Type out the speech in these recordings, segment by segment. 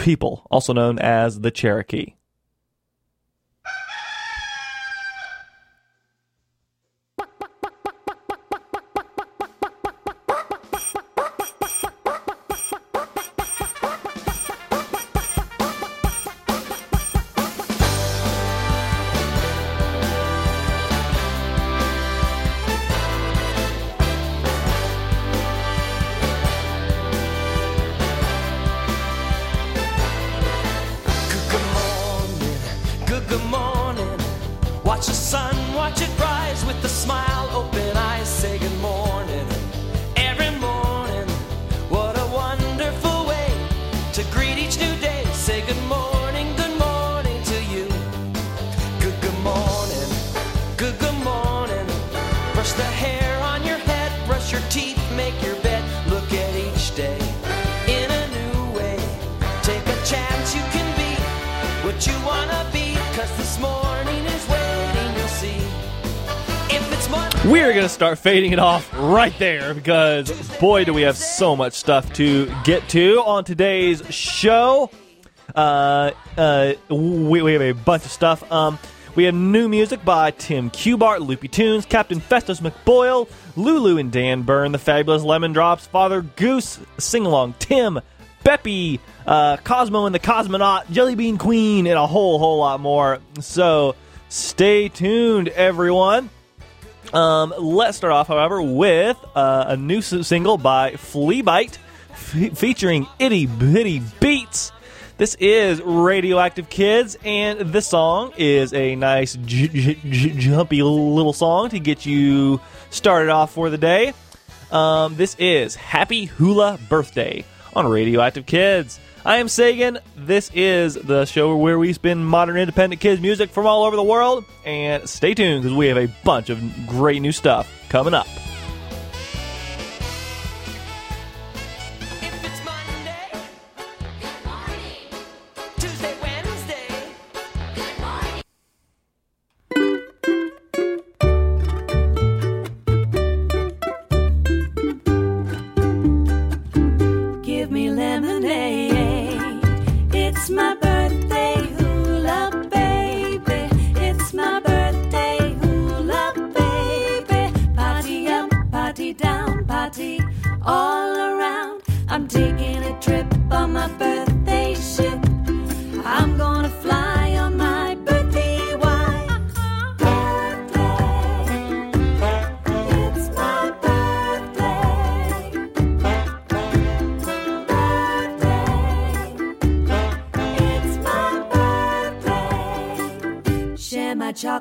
people, also known as the Cherokee. Fading it off right there because, boy, do we have so much stuff to get to on today's show. Uh, uh, we, we have a bunch of stuff. Um, we have new music by Tim Kubart, Loopy Tunes, Captain Festus McBoyle, Lulu and Dan Bern, The Fabulous Lemon Drops, Father Goose, Sing Along Tim, Beppie, uh, Cosmo and the Cosmonaut, Jelly Bean Queen, and a whole, whole lot more. So stay tuned, everyone. Um, let's start off, however, with uh, a new single by Fleabite f- featuring Itty Bitty Beats. This is Radioactive Kids, and this song is a nice, j- j- j- jumpy little song to get you started off for the day. Um, this is Happy Hula Birthday on Radioactive Kids. I am Sagan. This is the show where we spin modern independent kids music from all over the world. And stay tuned because we have a bunch of great new stuff coming up.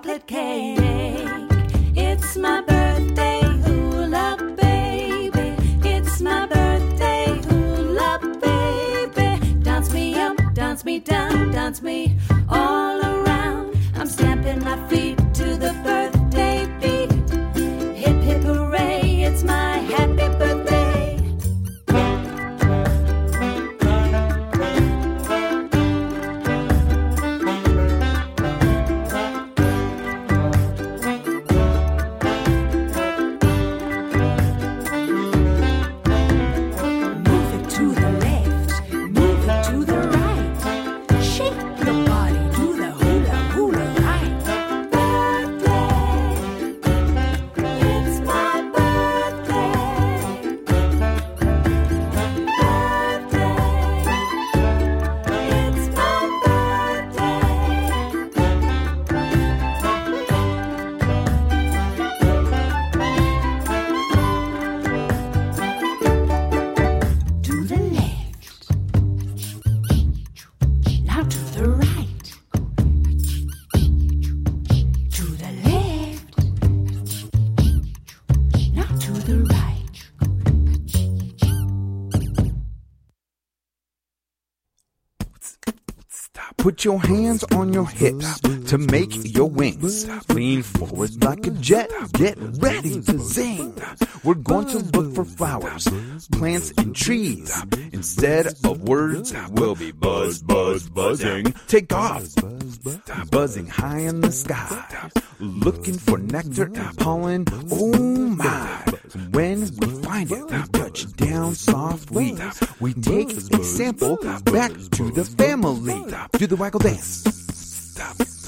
Chocolate cake. It's my birthday, hula baby. It's my birthday, hula baby. Dance me up, dance me down, dance me Put your hands on your hips to make your wings. Lean forward like a jet. Get ready to zing. We're going to look for flowers, plants, and trees. Instead of words, we'll be buzz, buzz, buzzing. Take off. Buzzing high in the sky. Looking for nectar, pollen. Oh my. When we find it, touch down softly. We take a sample back to the family. Do the waggle dance.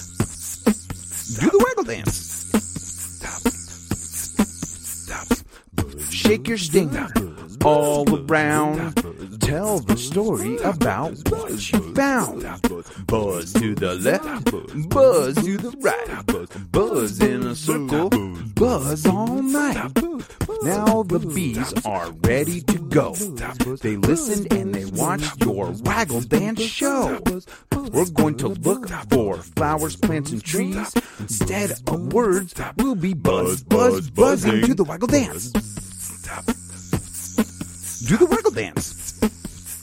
Do the waggle dance. Stop. Stop. Shake your stinger all around. Tell the story about what you found. Buzz to the left, buzz to the right. Buzz in a circle, buzz all night. Now the bees are ready to go. They listen and they watch your waggle dance show. We're going to look for flowers, plants, and trees. Instead of words, we'll be buzz, buzz, buzzing to the waggle dance. Do the waggle dance.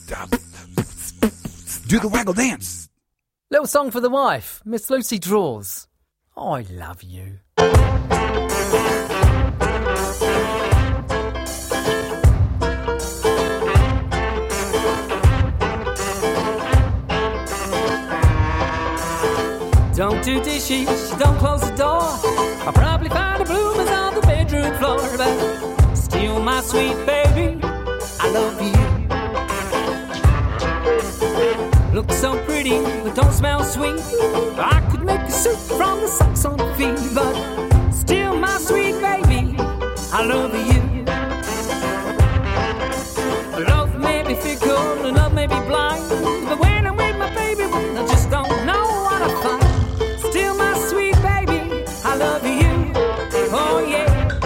Do the waggle dance. Little song for the wife, Miss Lucy Draws. I love you. Don't do dishes, don't close the door. I'll probably find the bloomers on the bedroom floor, but still, my sweet baby, I love you. Look so pretty, but don't smell sweet. I could make a soup from the socks on the feet, but still, my sweet baby, I love you. Love may be fickle and love may be blind, but when I'm with my baby, I just don't know what I find. Still, my sweet baby, I love you. Oh yeah,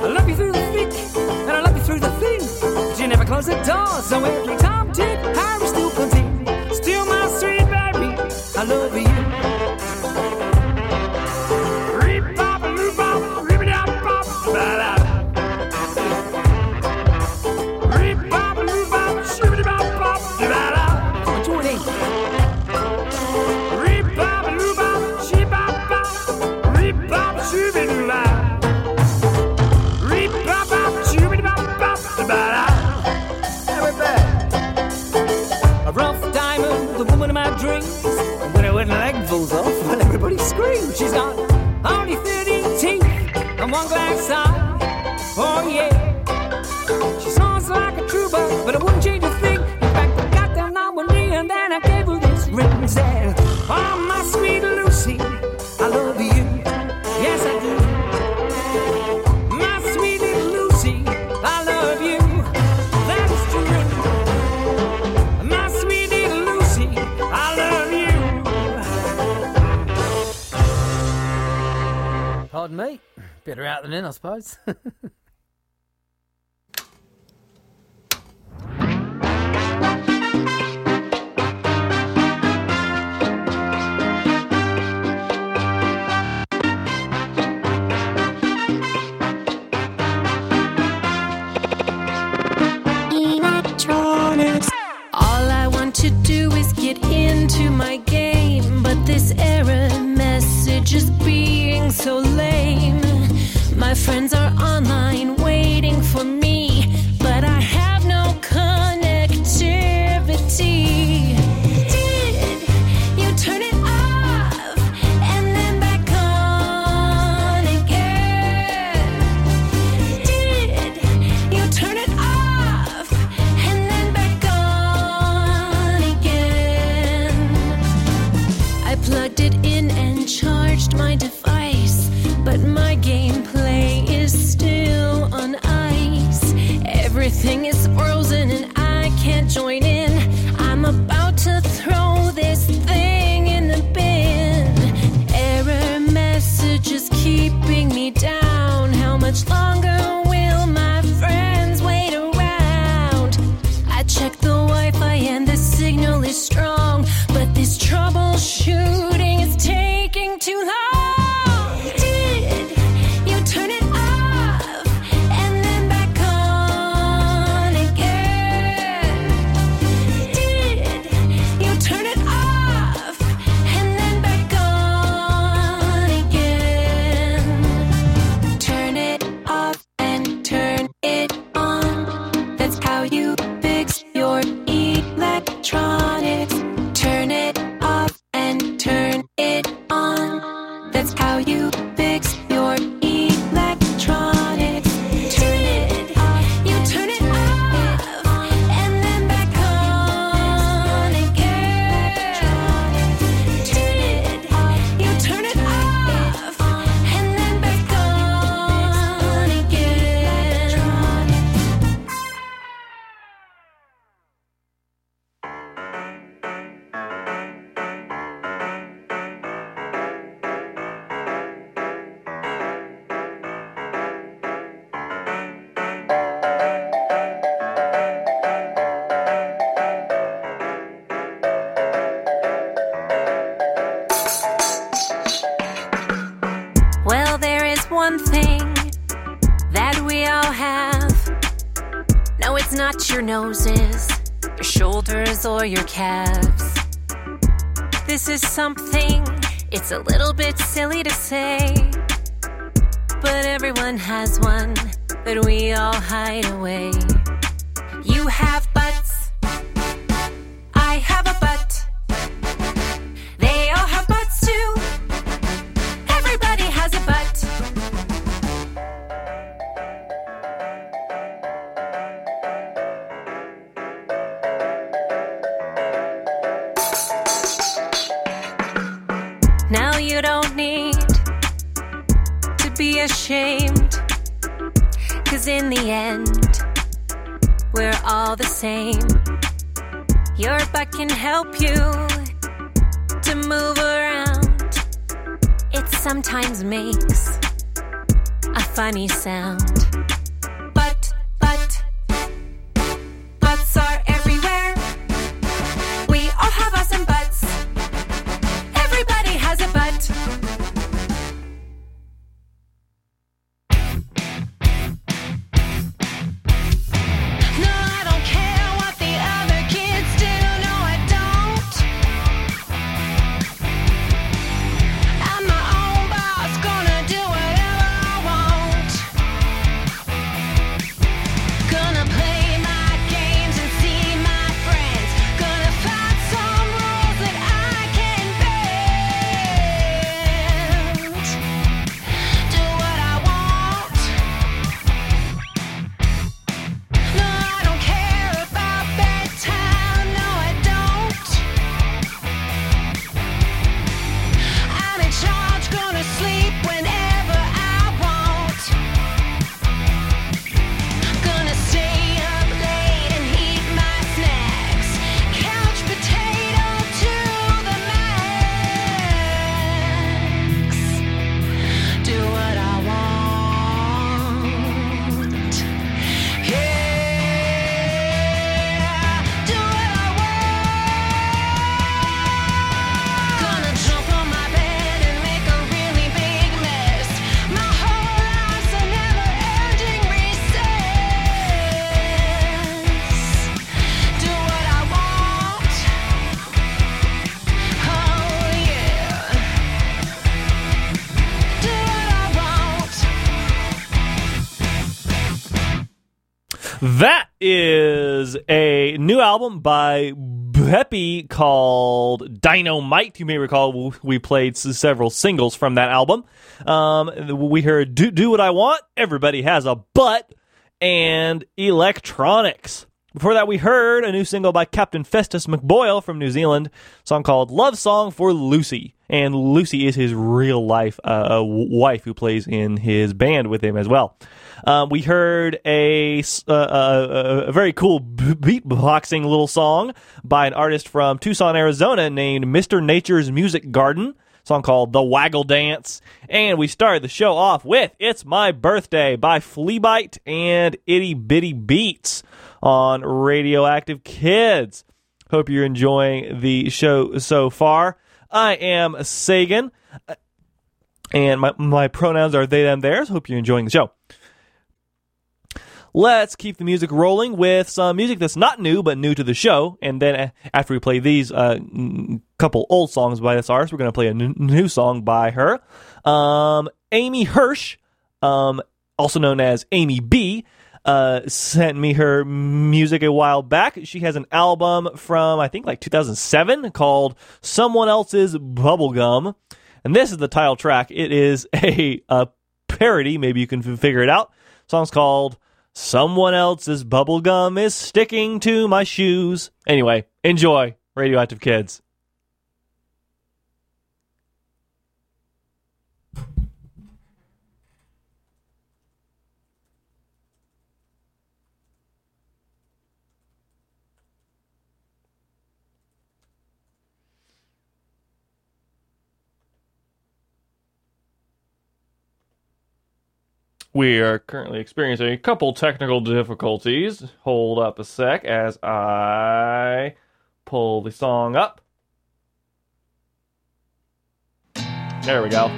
I love you through the thick and I love you through the thin. But you never close the door, so every time the woman of my dreams. When her wooden leg falls off, well, everybody screams. She's got only 13 teeth and one glass eye. Oh, yeah. She sounds like a trooper, but I wouldn't change a thing. In fact, I got down on one knee and then I gave her this ring said, Oh, my sweet Lucy, Pardon me. Better out than in, I suppose. electronics. All I want to do is get into my game, but this error message is so lame. My friends are online waiting for me, just one that we all hide away. You have album by Beppie called Dynamite. You may recall we played several singles from that album. Um, we heard Do, Do What I Want, Everybody Has a Butt, and Electronics. Before that, we heard a new single by Captain Festus McBoyle from New Zealand, song called Love Song for Lucy. And Lucy is his real life uh, wife who plays in his band with him as well. Um, we heard a, s- uh, uh, a very cool beatboxing little song by an artist from Tucson, Arizona named Mr. Nature's Music Garden song called The Waggle Dance. And we started the show off with It's My Birthday by Fleabite and Itty Bitty Beats on Radioactive Kids. Hope you're enjoying the show so far. I am Sagan, and my, my pronouns are they, them, theirs. Hope you're enjoying the show. Let's keep the music rolling with some music that's not new but new to the show. And then uh, after we play these uh, couple old songs by this artist, we're going to play a n- new song by her. Um, Amy Hersh, um, also known as Amy B, uh, sent me her music a while back. She has an album from I think like 2007 called "Someone Else's Bubblegum," and this is the title track. It is a, a parody. Maybe you can figure it out. song's called "Someone Else's Bubblegum is Sticking to My Shoes." Anyway, enjoy Radioactive Kids. We are currently experiencing a couple technical difficulties. Hold up a sec as I pull the song up. There we go.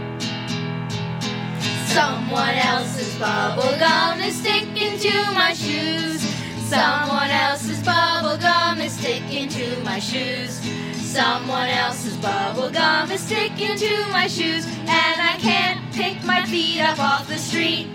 Someone else's bubble gum is sticking to my shoes. Someone else's bubble gum is sticking to my shoes. Someone else's bubble gum is sticking to my shoes, and I can't pick my feet up off the street.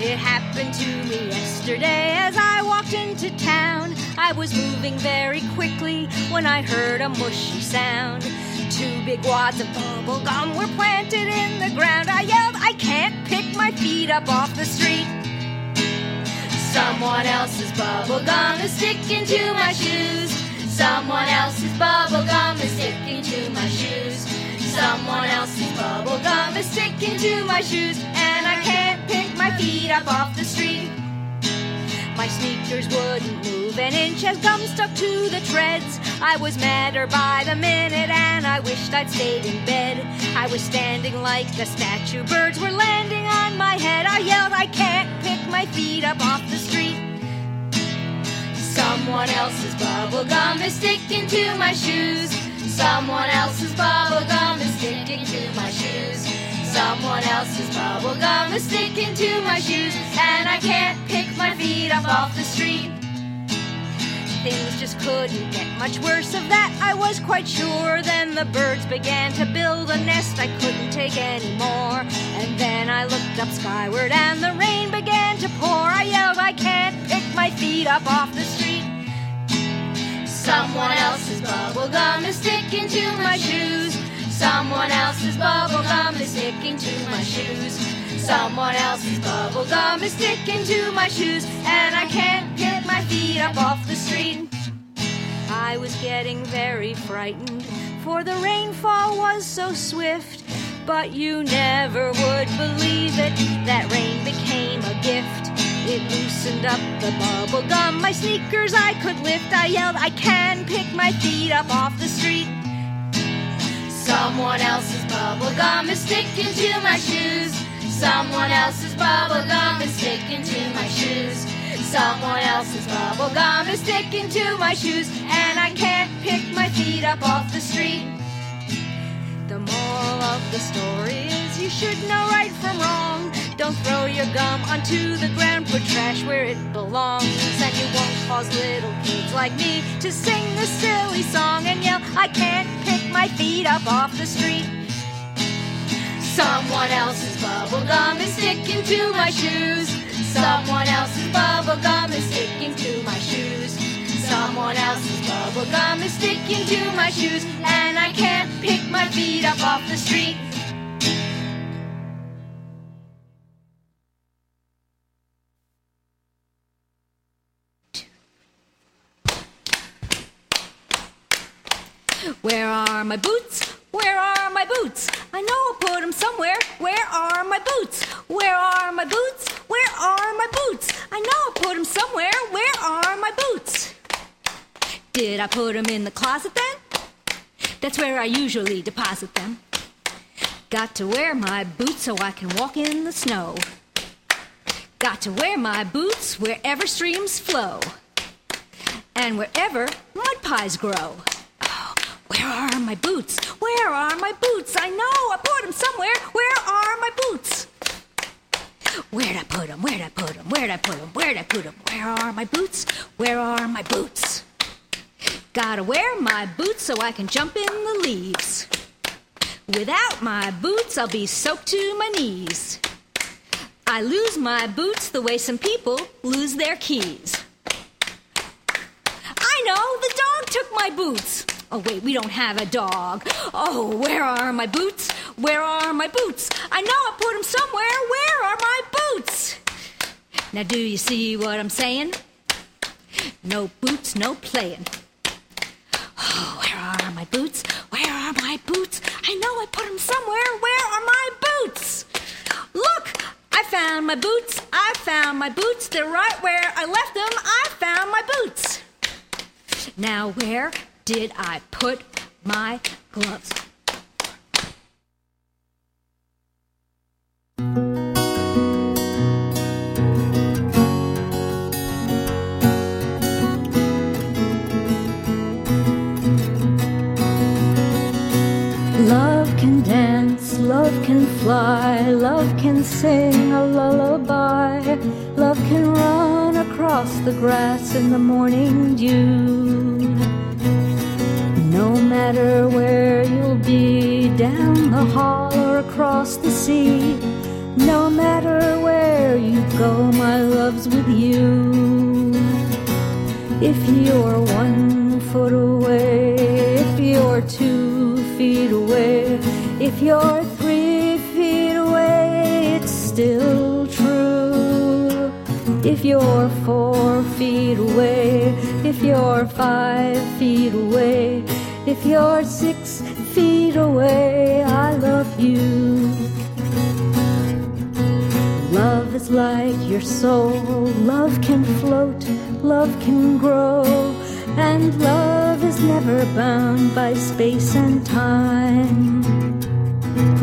It happened to me yesterday as I walked into town. I was moving very quickly when I heard a mushy sound. Two big wads of bubble gum were planted in the ground. I yelled, I can't pick my feet up off the street. Someone else's bubble gum is sticking to my shoes. Someone else's bubble gum is sticking to my shoes. Someone else's bubble gum is sticking to my shoes, and I can't feet up off the street. My sneakers wouldn't move an inch as gum stuck to the treads. I was madder by the minute and I wished I'd stayed in bed. I was standing like a statue, birds were landing on my head. I yelled, I can't pick my feet up off the street. Someone else's bubble gum is sticking to my shoes. Someone else's bubble gum is sticking to my shoes. Someone else's bubble gum is sticking to my shoes, and I can't pick my feet up off the street. Things just couldn't get much worse of that, I was quite sure. Then the birds began to build a nest I couldn't take anymore. And then I looked up skyward and the rain began to pour. I yelled, I can't pick my feet up off the street. Someone else's bubble gum is sticking to my shoes. Someone else's bubble gum is sticking to my shoes. Someone else's bubble gum is sticking to my shoes, and I can't get my feet up off the street. I was getting very frightened, for the rainfall was so swift. But you never would believe it, that rain became a gift. It loosened up the bubble gum, my sneakers I could lift. I yelled, I can pick my feet up off the street. Someone else's bubble gum is sticking to my shoes. Someone else's bubble gum is sticking to my shoes. Someone else's bubble gum is sticking to my shoes, and I can't pick my feet up off the street. The moral of the story is you should know right from wrong. Don't throw your gum onto the ground, put trash where it belongs. And you won't cause little kids like me to sing the silly song and yell, I can't my feet up off the street. Someone else's bubble gum is sticking to my shoes. Someone else's bubble gum is sticking to my shoes. Someone else's bubble gum is sticking to my shoes, and I can't pick my feet up off the street. My boots? Where are my boots? I know I put them somewhere. Where are my boots? Where are my boots? Where are my boots? I know I put them somewhere. Where are my boots? Did I put them in the closet then? That's where I usually deposit them. Got to wear my boots so I can walk in the snow. Got to wear my boots wherever streams flow and wherever mud pies grow. Where are my boots? Where are my boots? I know I put them somewhere. Where are my boots? Where'd I put them? Where'd I put them? Where'd I put them? Where'd I put them? Where are my boots? Where are my boots? Gotta wear my boots so I can jump in the leaves. Without my boots, I'll be soaked to my knees. I lose my boots the way some people lose their keys. I know, the dog took my boots. Oh, wait, we don't have a dog. Oh, where are my boots? Where are my boots? I know I put them somewhere. Where are my boots? Now, do you see what I'm saying? No boots, no playing. Oh, where are my boots? Where are my boots? I know I put them somewhere. Where are my boots? Look, I found my boots. I found my boots. They're right where I left them. I found my boots. Now, where did I put my gloves? Love can dance, love can fly, love can sing a lullaby, love can run across the grass in the morning dew. No matter where you'll be, down the hall or across the sea. No matter where you go, my love's with you. If you're one foot away, if you're two feet away, if you're three feet away, it's still true. If you're four feet away, if you're five feet away, if you're six feet away, I love you. Love is like your soul. Love can float, love can grow, and love is never bound by space and time.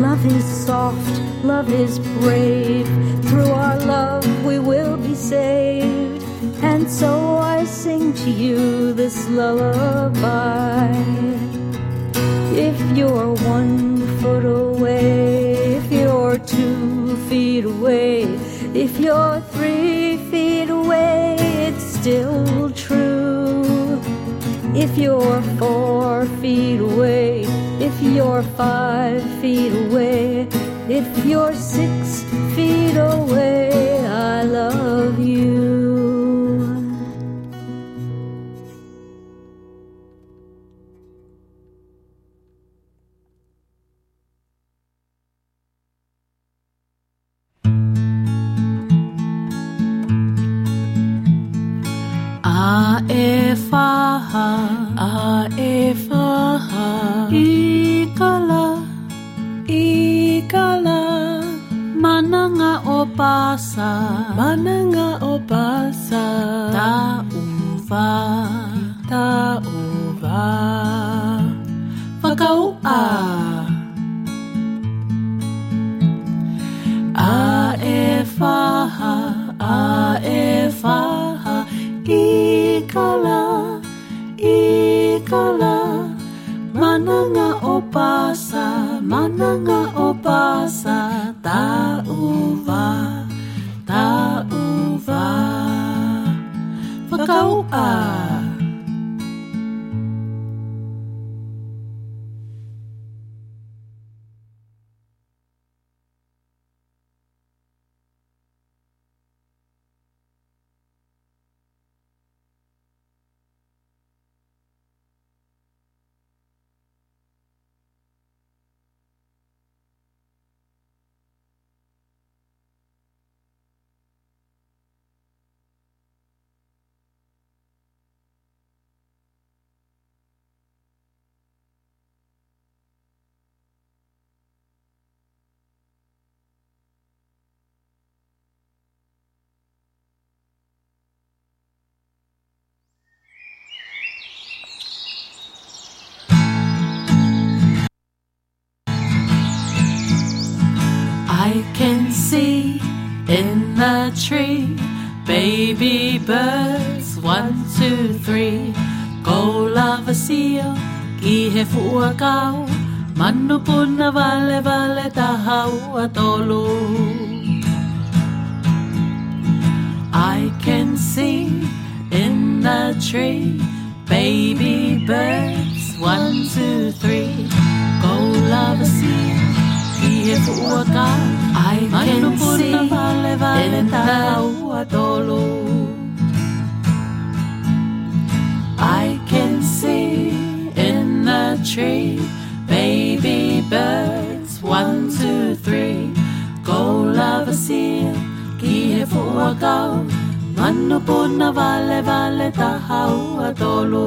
Love is soft, love is brave. Through our love, we will be saved. And so I sing to you this lullaby. If you're one foot away, if you're two feet away, if you're three feet away, it's still true. If you're four feet away, if you're five feet away, if you're six feet away, I love you. He fuakau, manu puna vale vale tahau atolu. Manu puna vale vale tahau atolu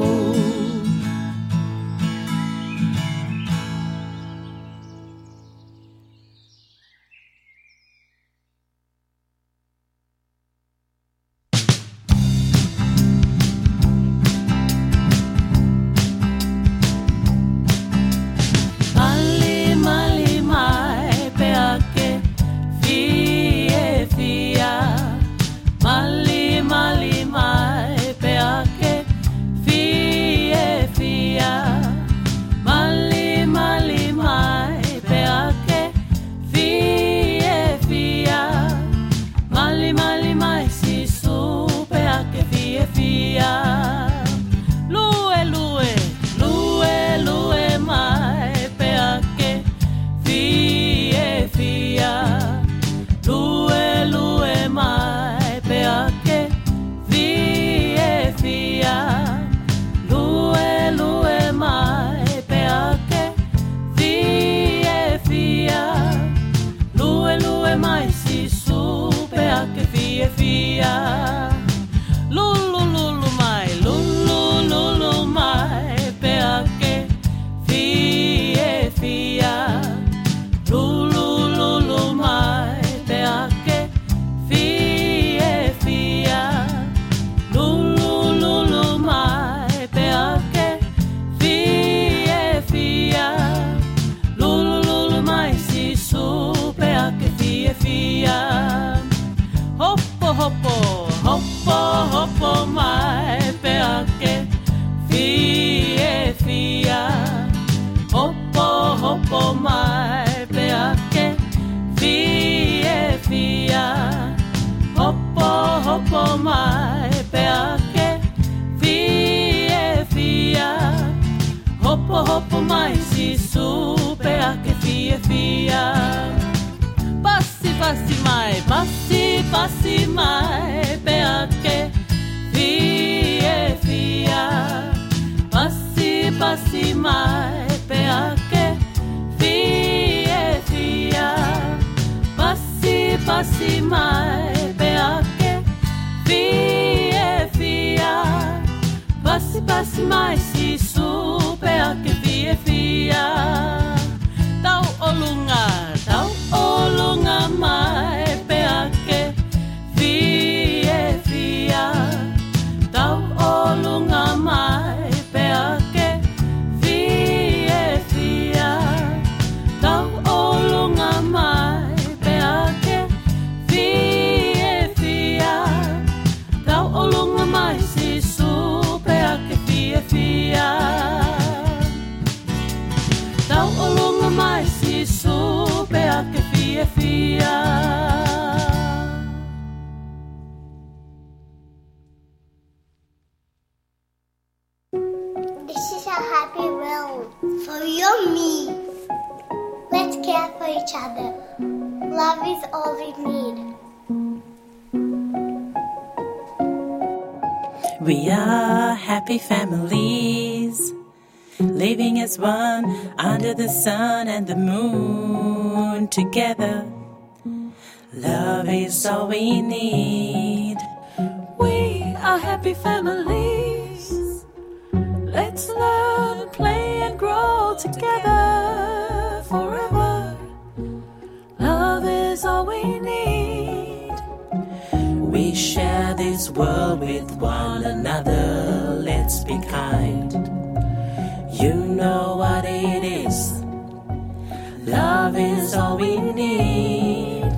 is all we need.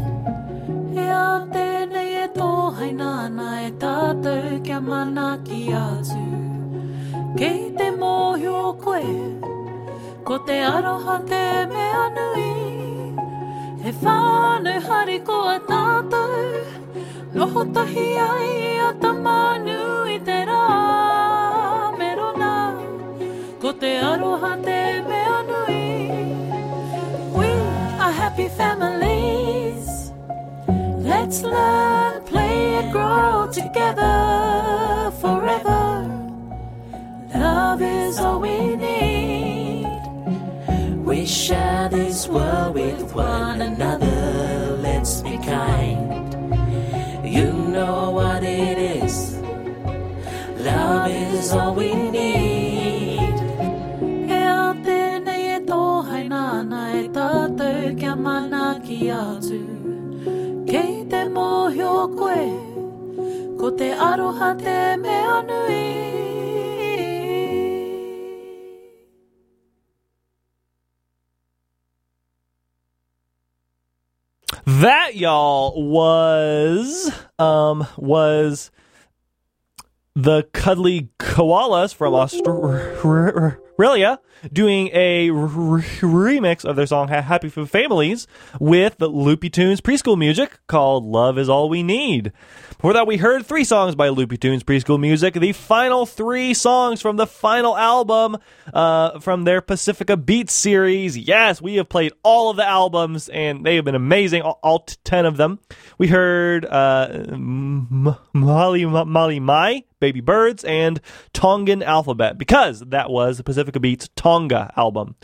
E a tēnei e tōhaina ana e tātou kia mana ki atu. Kei te mōhi o koe, ko te aroha te mea nui. He whānau hari ko a tātou, noho tahi ai a tamanu i te rā merona. Ko te aroha te mea happy families. Let's learn, play, and grow together forever. Love is all we need. We share this world with one another. Let's be kind. You know what it is. Love is all we need. Kei te mōhio koe, ko te aroha te mea nui. That y'all was um was the cuddly koalas from Australia doing a r- remix of their song Happy for Families with the Loopy Tunes preschool music called Love Is All We Need. Before that, we heard three songs by Loopy Tunes preschool music, the final three songs from the final album uh, from their Pacifica Beats series. Yes, we have played all of the albums, and they have been amazing, all, all t- 10 of them. We heard uh, M- Molly, Molly Mai, Baby Birds, and Tongan Alphabet, because that was the Pacifica Beats Tonga album.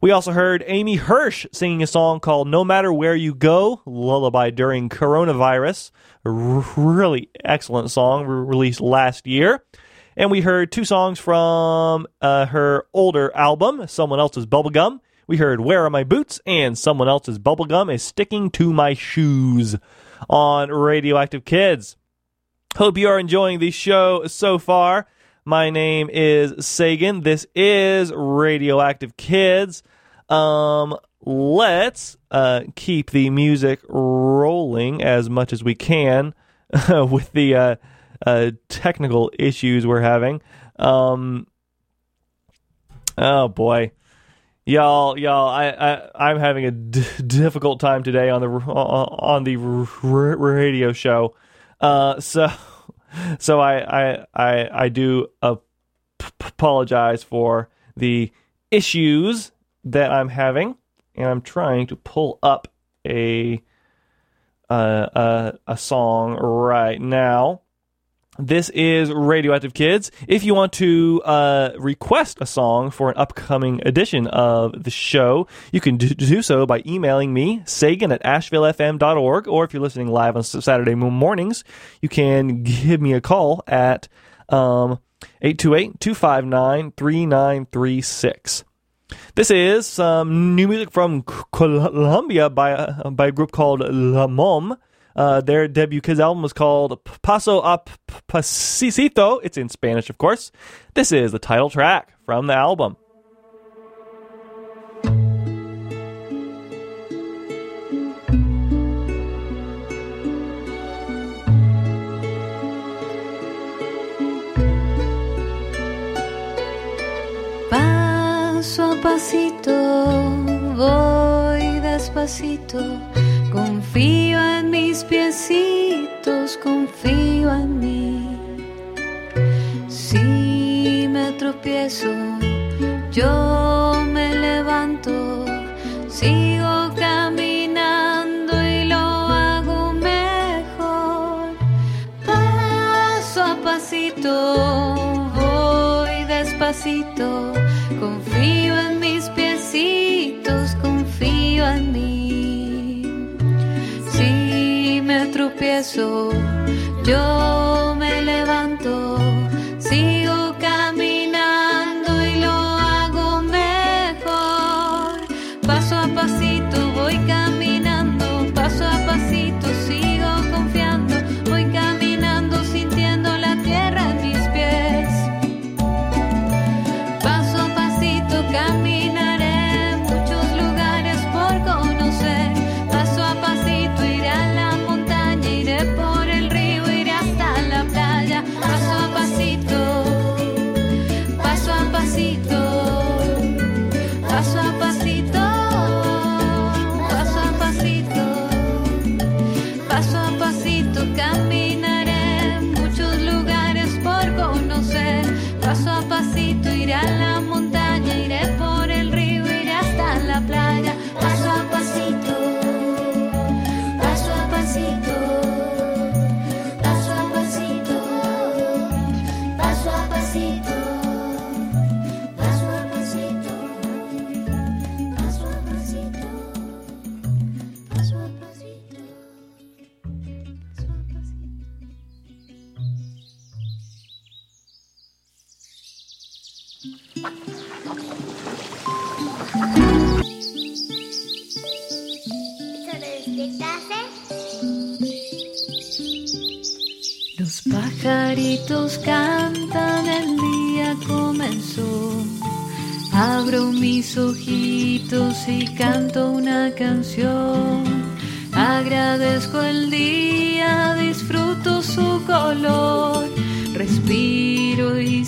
We also heard Amy Hersh singing a song called No Matter Where You Go, Lullaby During Coronavirus. Really excellent song re- released last year. And we heard two songs from uh, her older album, Someone Else's Bubblegum. We heard Where Are My Boots and Someone Else's Bubblegum is Sticking to My Shoes on Radioactive Kids. Hope you are enjoying the show so far. My name is Sagan. This is Radioactive Kids. Um, let's uh, keep the music rolling as much as we can with the uh, uh, technical issues we're having. Um, oh boy, y'all, y'all, I, I I'm having a d- difficult time today on the on the r- radio show. Uh, so so I I I, I do apologize for the issues that I'm having, and I'm trying to pull up a uh, a, a song right now. This is Radioactive Kids. If you want to uh, request a song for an upcoming edition of the show, you can do, do so by emailing me, Sagan at AshevilleFM.org, or if you're listening live on Saturday mornings, you can give me a call at um, 828 259 3936. This is some new music from Colombia by a, by a group called La Mom. Uh, their debut kids album was called Paso a P- Pasito. It's in Spanish, of course. This is the title track from the album. Paso a pasito, voy despacito, mis piecitos, confío en mí. Si me tropiezo, yo me levanto, sigo caminando y lo hago mejor. Paso a pasito, voy despacito, confío en tropiezo, yo pajaritos cantan, el día comenzó. Abro mis ojitos y canto una canción. Agradezco el día, disfruto su color. Respiro y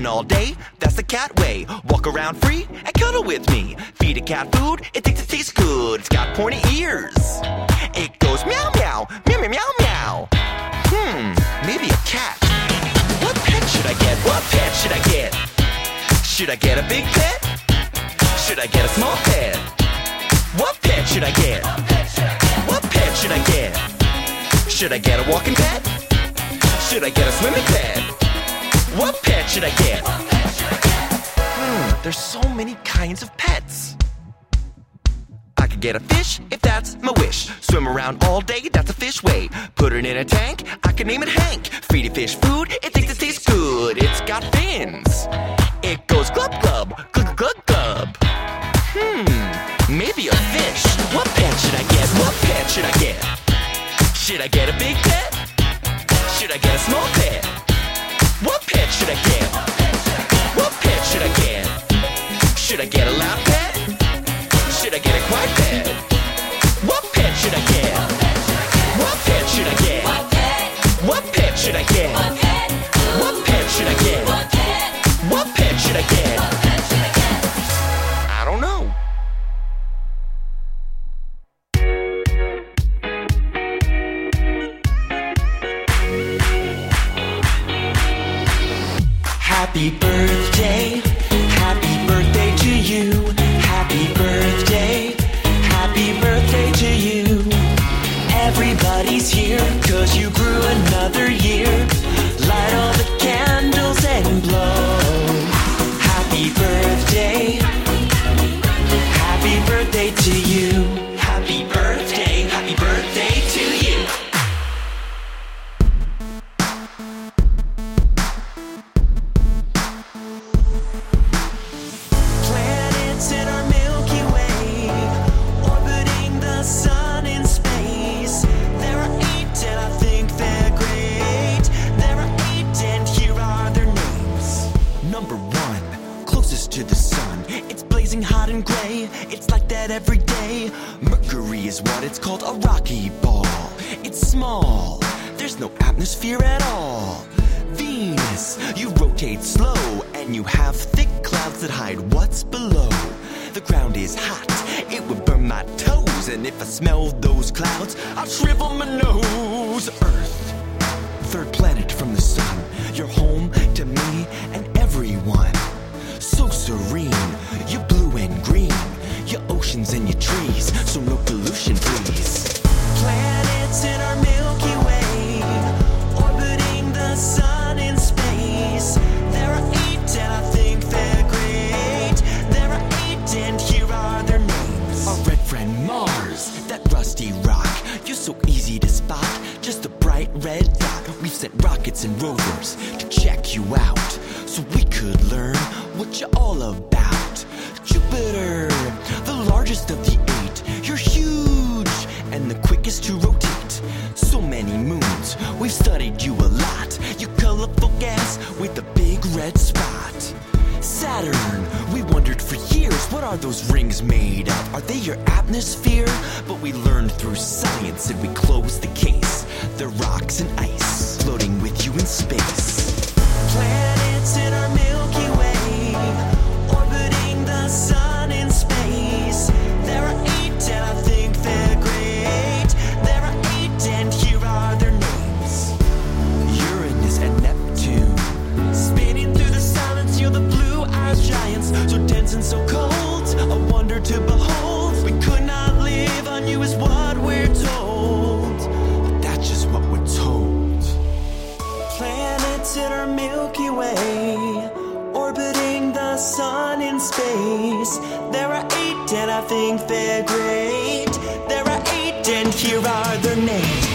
Sleeping all day, that's the cat way. Walk around free and cuddle with me. Feed a cat food, it thinks it tastes good. It's got pointy ears. It goes meow meow, meow meow meow meow. Hmm, maybe a cat. What pet should I get? What pet should I get? Should I get a big pet? Should I get a small pet? What pet should I get? What pet should I get? Should I get a walking pet? Should I get a swimming pet? What pet should I get? Hmm, there's so many kinds of pets. I could get a fish if that's my wish. Swim around all day, that's a fish way. Put it in a tank, I can name it Hank. Feed it fish food, it thinks it tastes good. It's got fins. It goes glub glub, glub glub glub. Hmm, maybe a fish. What pet should I get? What pet should I get? Should I get a big pet? Should I get a loud pet? Should I get a quiet pet? What pet should I get? What pet should I get? What pet should I get? Is what it's called a rocky ball. It's small, there's no atmosphere at all. Venus, you rotate slow, and you have thick clouds that hide what's below. The ground is hot, it would burn my toes, and if I smelled those clouds, I'd shrivel my nose. Earth, third planet from the sun, you're home to me and everyone. So serene, you're blue and green, your oceans and your trees, rock. You're so easy to spot, just a bright bright red dot. We've sent rockets and rovers to check you out so we could learn what you're all about. Jupiter, the largest of the eight, you're huge and the quickest to rotate. So many moons, we've studied you a lot. You colorful gas with a big red spot. Saturn, we wondered for years what are those rings made of? Are they your atmosphere? But we learned through science and we closed the case. They're rocks and ice floating with you in space. Planets in our Milky and I think they're great. There are eight, and here are their names.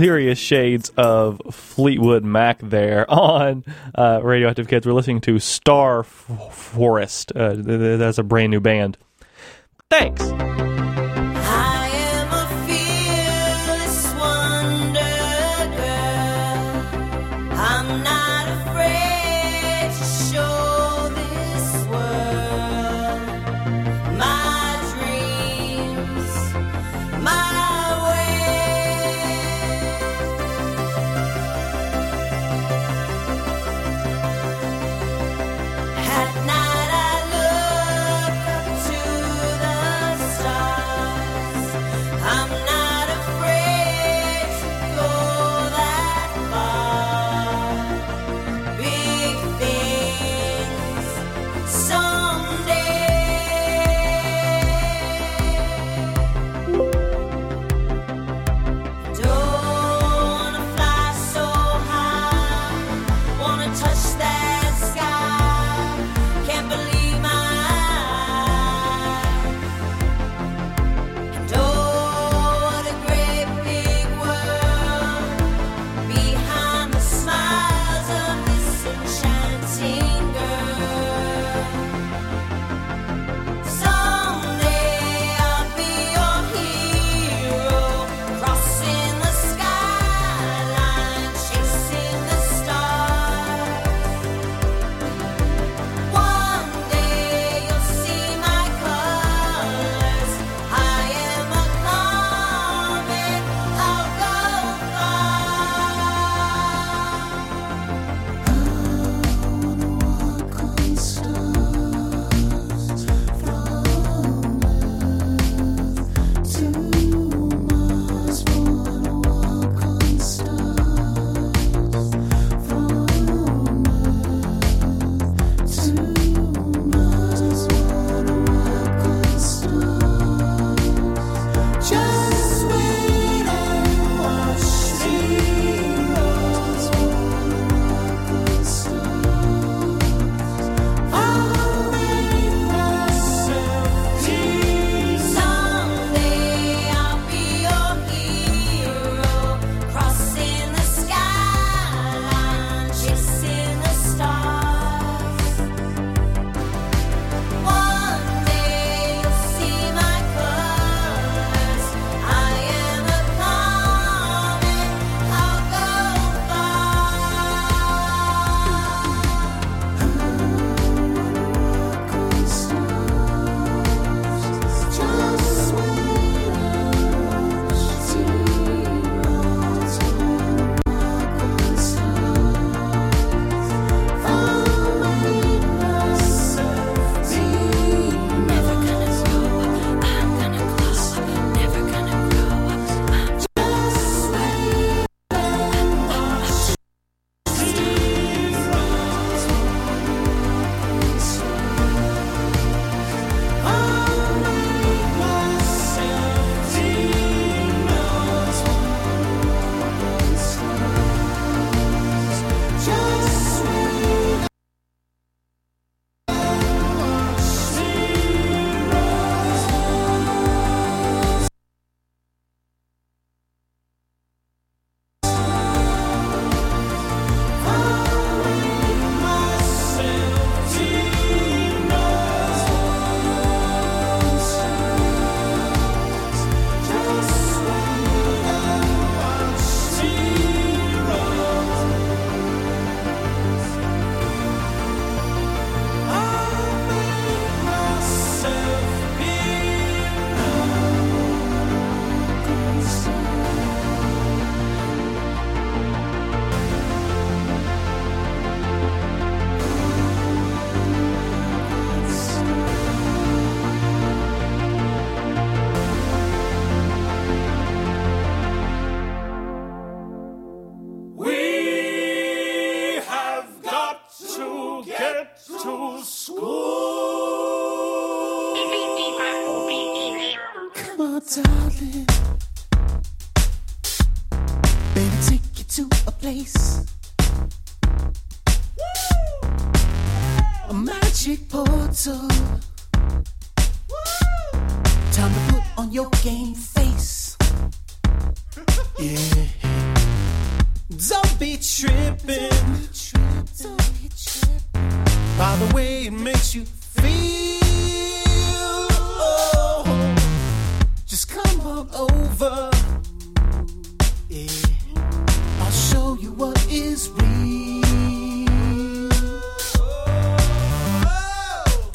serious shades of Fleetwood Mac there on uh, Radioactive Kids. We're listening to Star Forest. Uh, that's a brand new band. Thanks.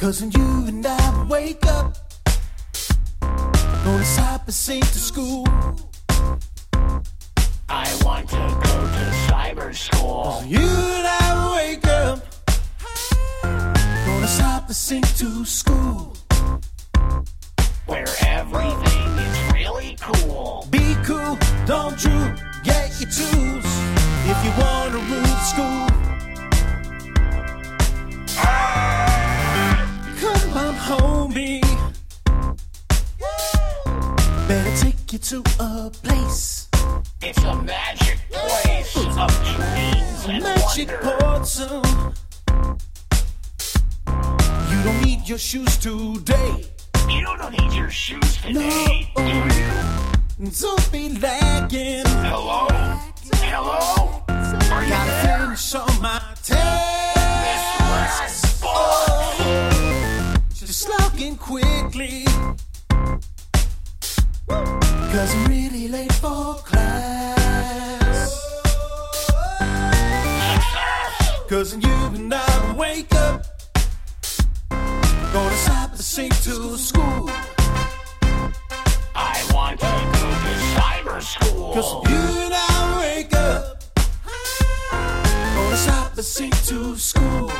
Cause when you and I wake up, gonna stop and sing to school. I want to go to cyber school. You and I wake up, gonna stop and sing to school. Where everything is really cool. Be cool, don't you get your tools if you wanna rule the school. Homie. Better take you to a place. It's a magic place of dreams and Magic wonder. portal. You don't need your shoes today. You don't need your shoes today. Do Don't be lagging. Hello? Hello? Are you Gotta there? finish all my. Quickly. Cause I'm really late for class. Cause you and I wake up. Gonna stop and sing to school. I want to go to cyber school. Cause you and I wake up. Gonna stop and sing to school.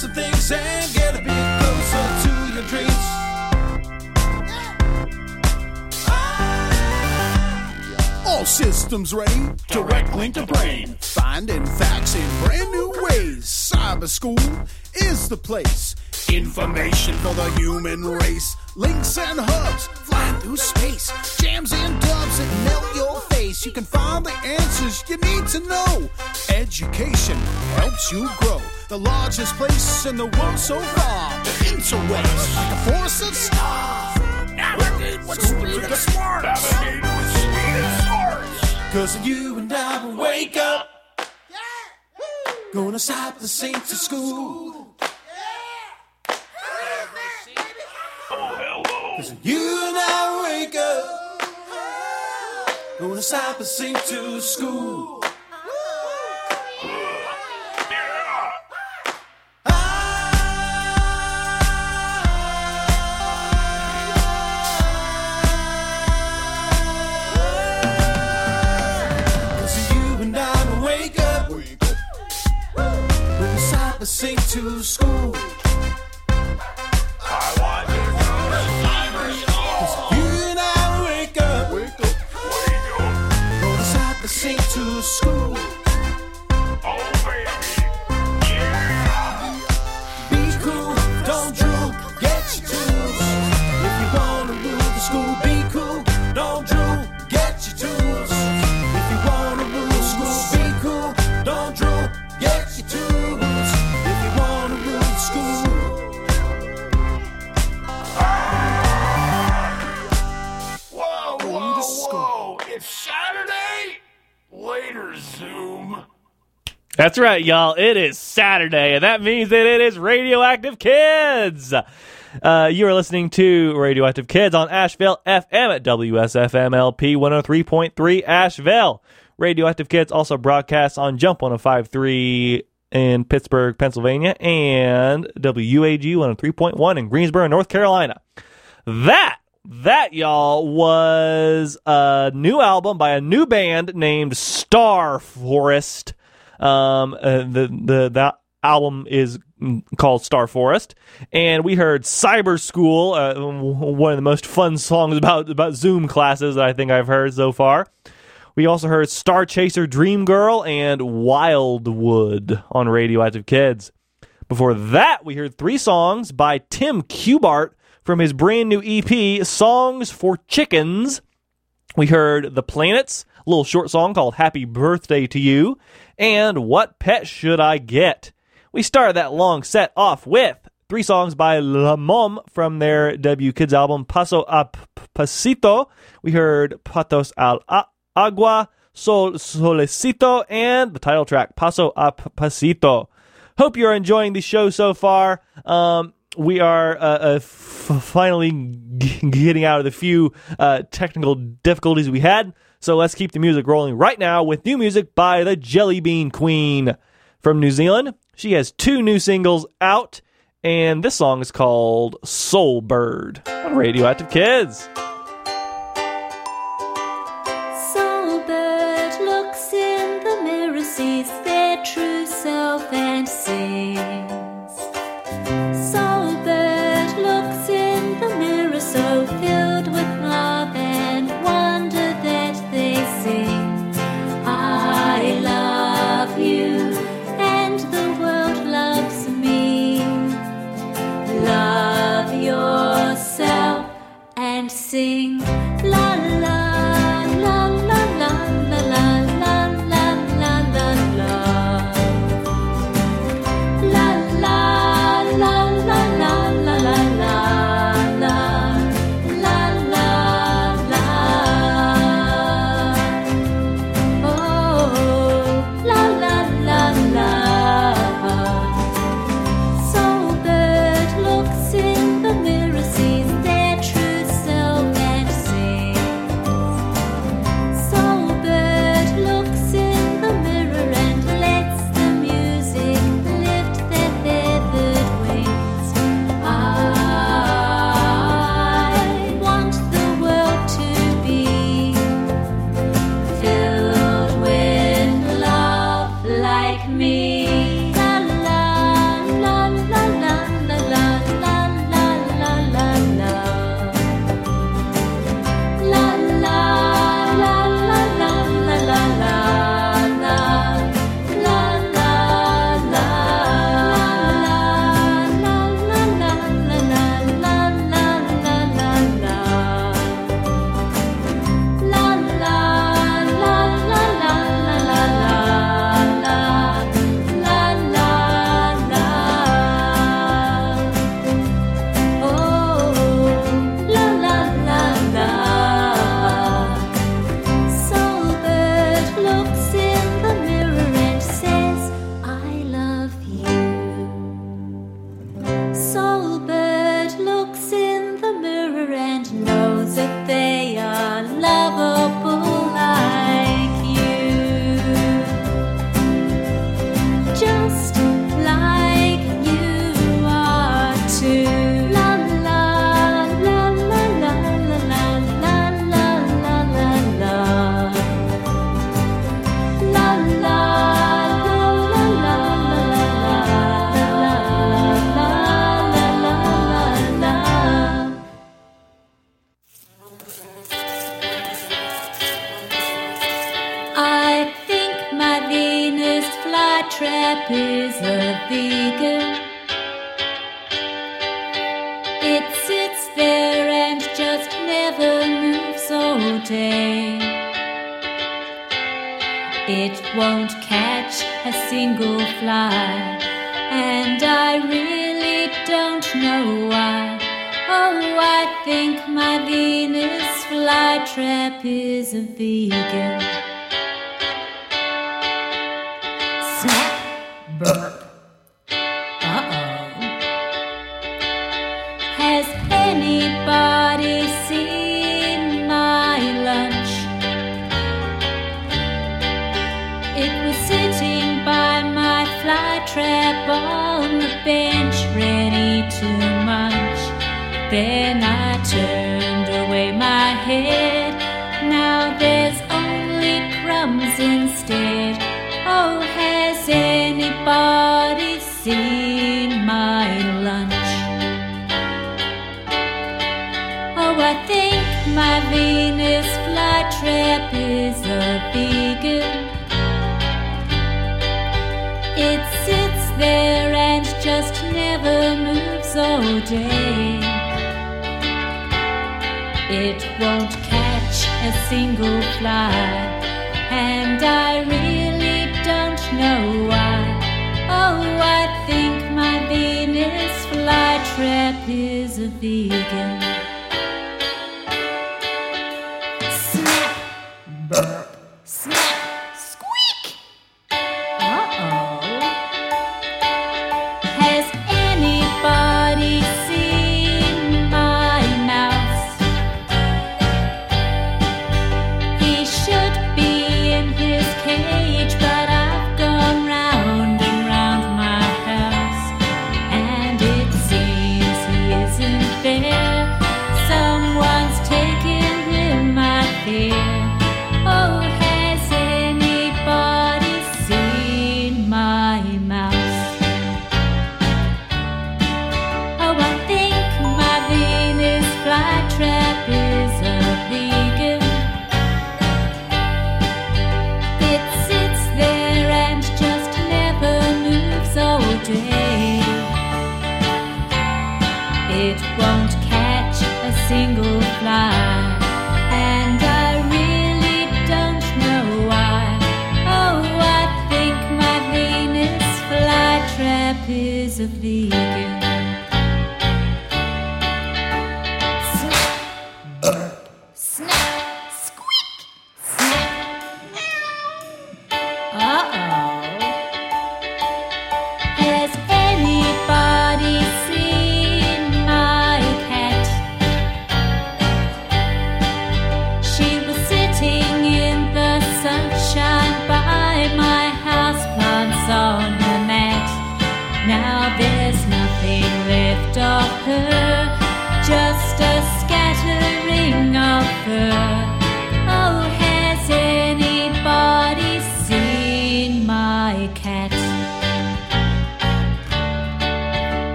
Some things and get a bit closer to your dreams. All systems ready. Direct link to brain. Finding facts in brand new ways. Cyber school is the place. Information for the human race. Links and hubs flying through space. Jams and dubs that melt your face. You can find the answers you need to know. Education helps you grow. The largest place in the world so far. The interwebs like a force of stars. Navigate with speed and smarts. Navigate with speed and smarts. Cause you and I will wake up. Gonna stop the sing to school. Oh, hello. Cause you and I wake up. Gonna stop and sing to school. Cause you and I wake up. Gonna stop and sing to school. To school. That's right, y'all. It is Saturday, and that means that it is Radioactive Kids. Uh, you are listening to Radioactive Kids on Asheville FM at WSFMLP 103.3 Asheville. Radioactive Kids also broadcasts on Jump 105.3 in Pittsburgh, Pennsylvania, and WAG 103.1 in Greensboro, North Carolina. That that y'all was a new album by a new band named Star Forest. Um, uh, the the that album is called Star Forest, and we heard Cyber School, uh, one of the most fun songs about about Zoom classes that I think I've heard so far. We also heard Star Chaser, Dream Girl, and Wildwood on Radioactive Kids. Before that, we heard three songs by Tim Kubart from his brand new EP, Songs for Chickens. We heard The Planets, a little short song called Happy Birthday to You, and What Pet Should I Get? We started that long set off with three songs by La Mom from their debut kids album Paso a Pasito. We heard Patos al Agua, Sol Solecito, and the title track Paso a Pasito. Hope you're enjoying the show so far. Um, we are uh, uh, f- finally g- getting out of the few uh, technical difficulties we had. So let's keep the music rolling right now with new music by the Jelly Bean Queen from New Zealand. She has two new singles out, and this song is called Soul Bird on Radioactive Kids.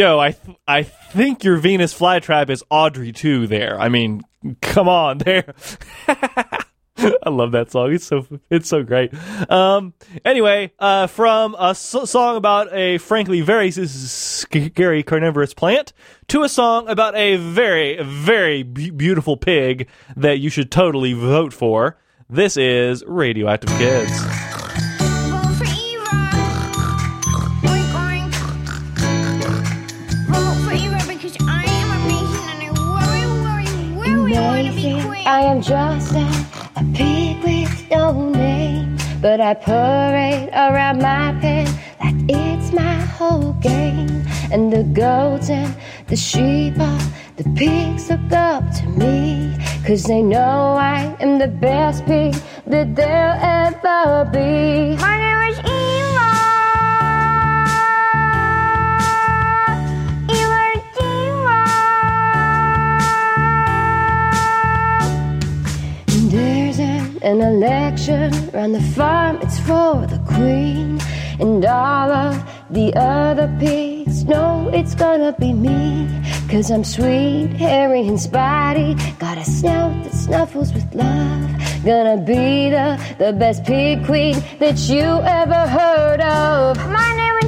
Yo, I th- I think your Venus flytrap is Audrey too. There, I mean, come on, there. I love that song. It's so it's so great. Um, anyway, uh, from a song about a frankly very scary carnivorous plant to a song about a very very beautiful pig that you should totally vote for. This is Radio Active Kids. Queen. I am just a, pig with no name, but I parade around my pen like it's my whole game. And the goats and the sheep are the pigs look up to me, cause they know I am the best pig that they'll ever be. My name is an, election around the farm, it's for the queen. And all of the other pigs know it's gonna be me. Cause I'm sweet, hairy, and spotty. Got a snout that snuffles with love. Gonna be the, the best pig queen that you ever heard of. My name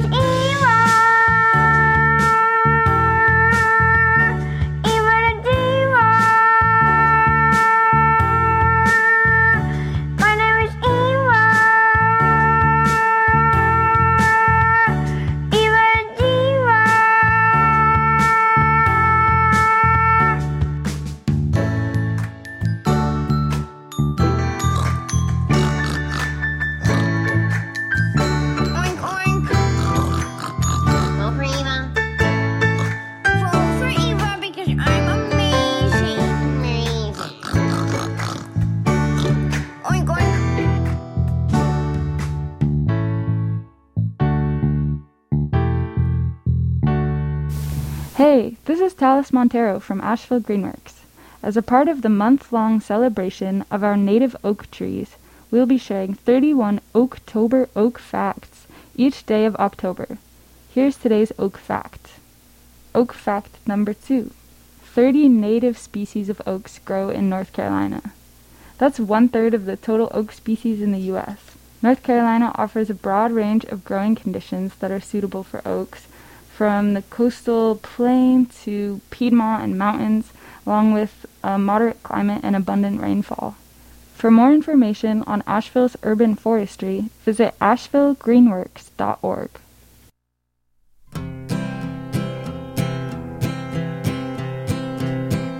This is Talis Montero from Asheville Greenworks. As a part of the month-long celebration of our native oak trees, we'll be sharing 31 Oaktober oak facts each day of October. Here's today's oak fact. Oak fact number 2. 30 native species of oaks grow in North Carolina. That's one third of the total oak species in the U.S. North Carolina offers a broad range of growing conditions that are suitable for oaks, from the coastal plain to Piedmont and mountains, along with a moderate climate and abundant rainfall. For more information on Asheville's urban forestry, visit ashevillegreenworks.org.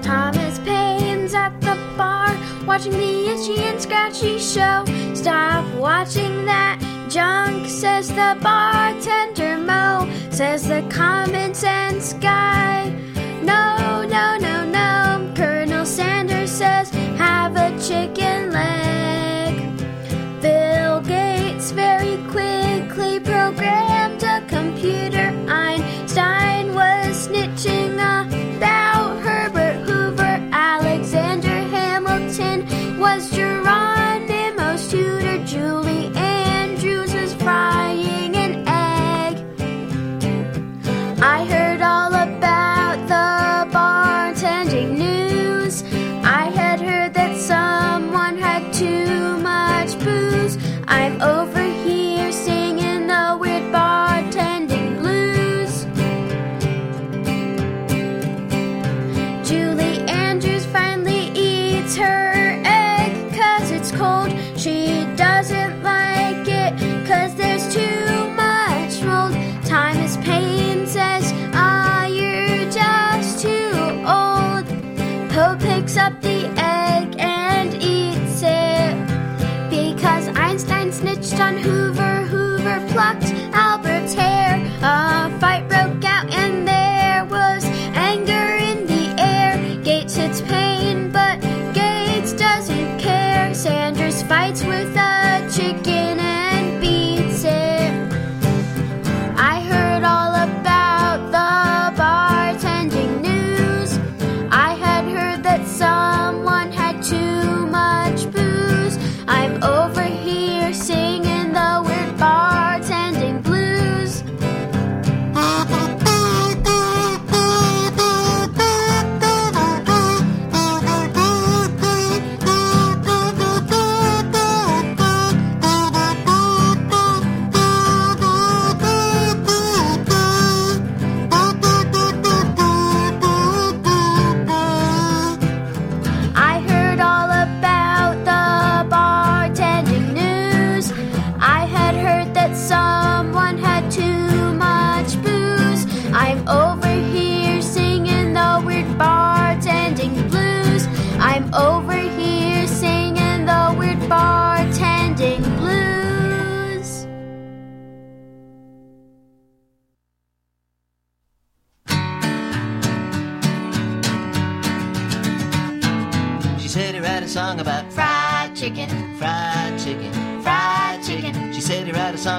Thomas Paine's at the bar, watching the itchy and scratchy show. Stop watching that junk, says the bartender Moe. Says the common sense guy. No, no, no, no. Colonel Sanders says, have a chicken leg. Bill Gates very quickly programmed a computer. Einstein was snitching about Herbert Hoover. Alexander Hamilton was up the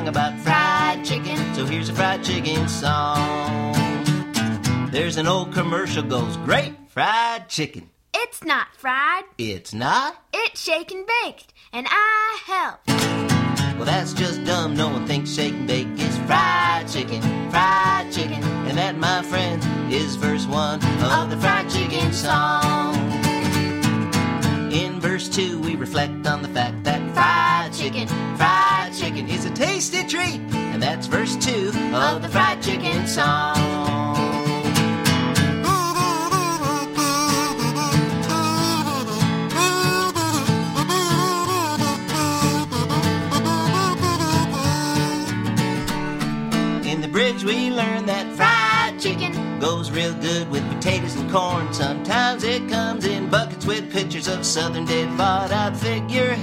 song about fried chicken. So here's a fried chicken song. There's an old commercial goes, great fried chicken. It's not fried, It's not? it's shake and baked, and I help. Well, that's just dumb. No one thinks shake and bake is fried chicken, fried chicken. And that, my friends, is verse one of the fried chicken song. In verse two, we reflect on the fact that fried chicken, fried chicken is a tasty treat. And that's verse two of the fried chicken song. In the bridge, we learn that fried goes real good with potatoes and corn. Sometimes it comes in buckets with pictures of southern dead bought out figureheads.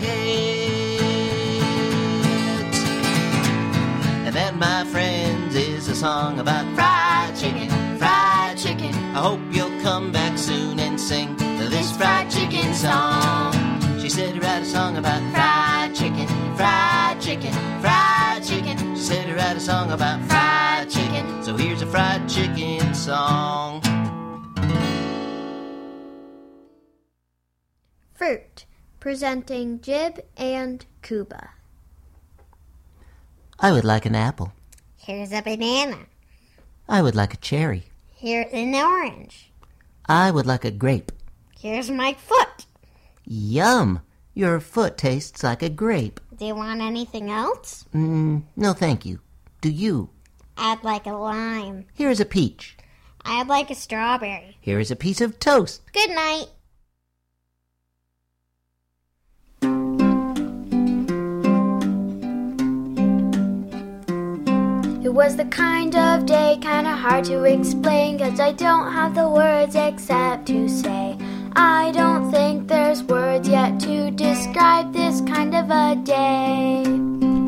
And that, my friends, is a song about fried chicken, fried chicken. I hope you'll come back soon and sing this fried chicken song. She said to write a song about fried chicken, fried chicken, fried chicken. She said to write a song about fried chicken. So here's a fried chicken song. Fruit, presenting Jib and Cuba. I would like an apple. Here's a banana. I would like a cherry. Here's an orange. I would like a grape. Here's my foot. Yum! Your foot tastes like a grape. Do you want anything else? Mm, no, thank you. Do you? I'd like a lime. Here's a peach. I'd like a strawberry. Here is a piece of toast. Good night. It was the kind of day kinda hard to explain, cause I don't have the words except to say. I don't think there's words yet to describe this kind of a day.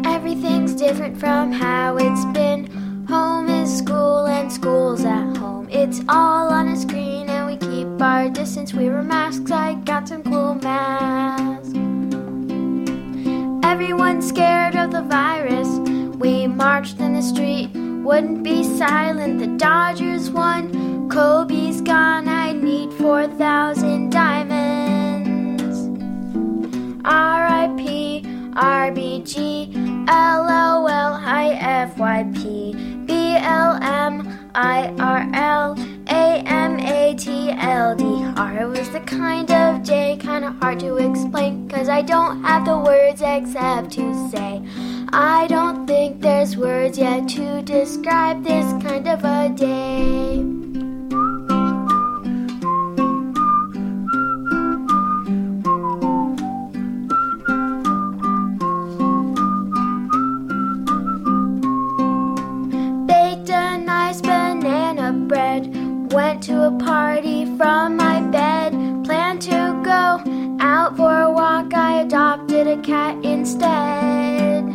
Everything's different from how it's been. Home is school and school's at home. It's all on a screen and we keep our distance. We wear masks, I got some cool masks. Everyone's scared of the virus. We marched in the street, wouldn't be silent. The Dodgers won, Kobe's gone. I need 4,000 diamonds. R.I.P., R.B.G., L.O.L., B.L.M.I.R.L., A.M.A.T.L.D.R. It was the kind of day kinda hard to explain, cause I don't have the words except to say. I don't think there's words yet to describe this kind of a day. A banana bread. Went to a party from my bed. Planned to go out for a walk. I adopted a cat instead.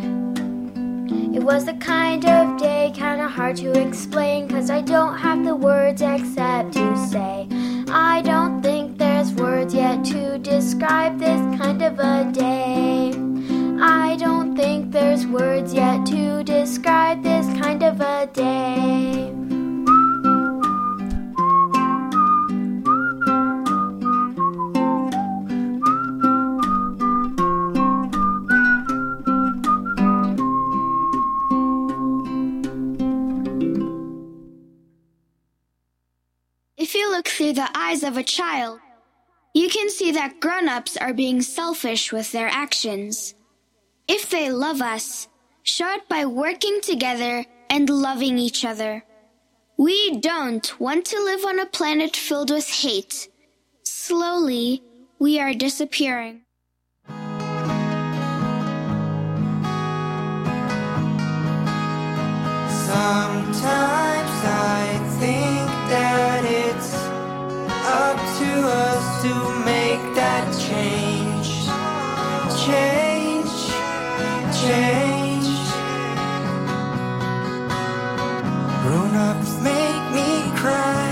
It was the kind of day kinda hard to explain. Cause I don't have the words except to say. I don't think there's words yet to describe this kind of a day. I don't think there's words yet to describe this kind of a day. If you look through the eyes of a child, you can see that grown ups are being selfish with their actions. If they love us, show it by working together and loving each other. We don't want to live on a planet filled with hate. Slowly, we are disappearing. Sometimes I think that it's up to us to make that change. Change, change. Grown ups make me cry.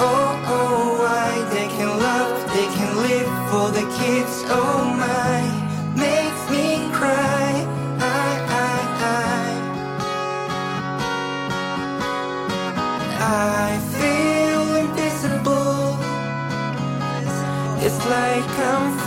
Oh, oh, why they can love, they can live for the kids. Oh, my, makes me cry. I, I, I. I feel invisible. It's like I'm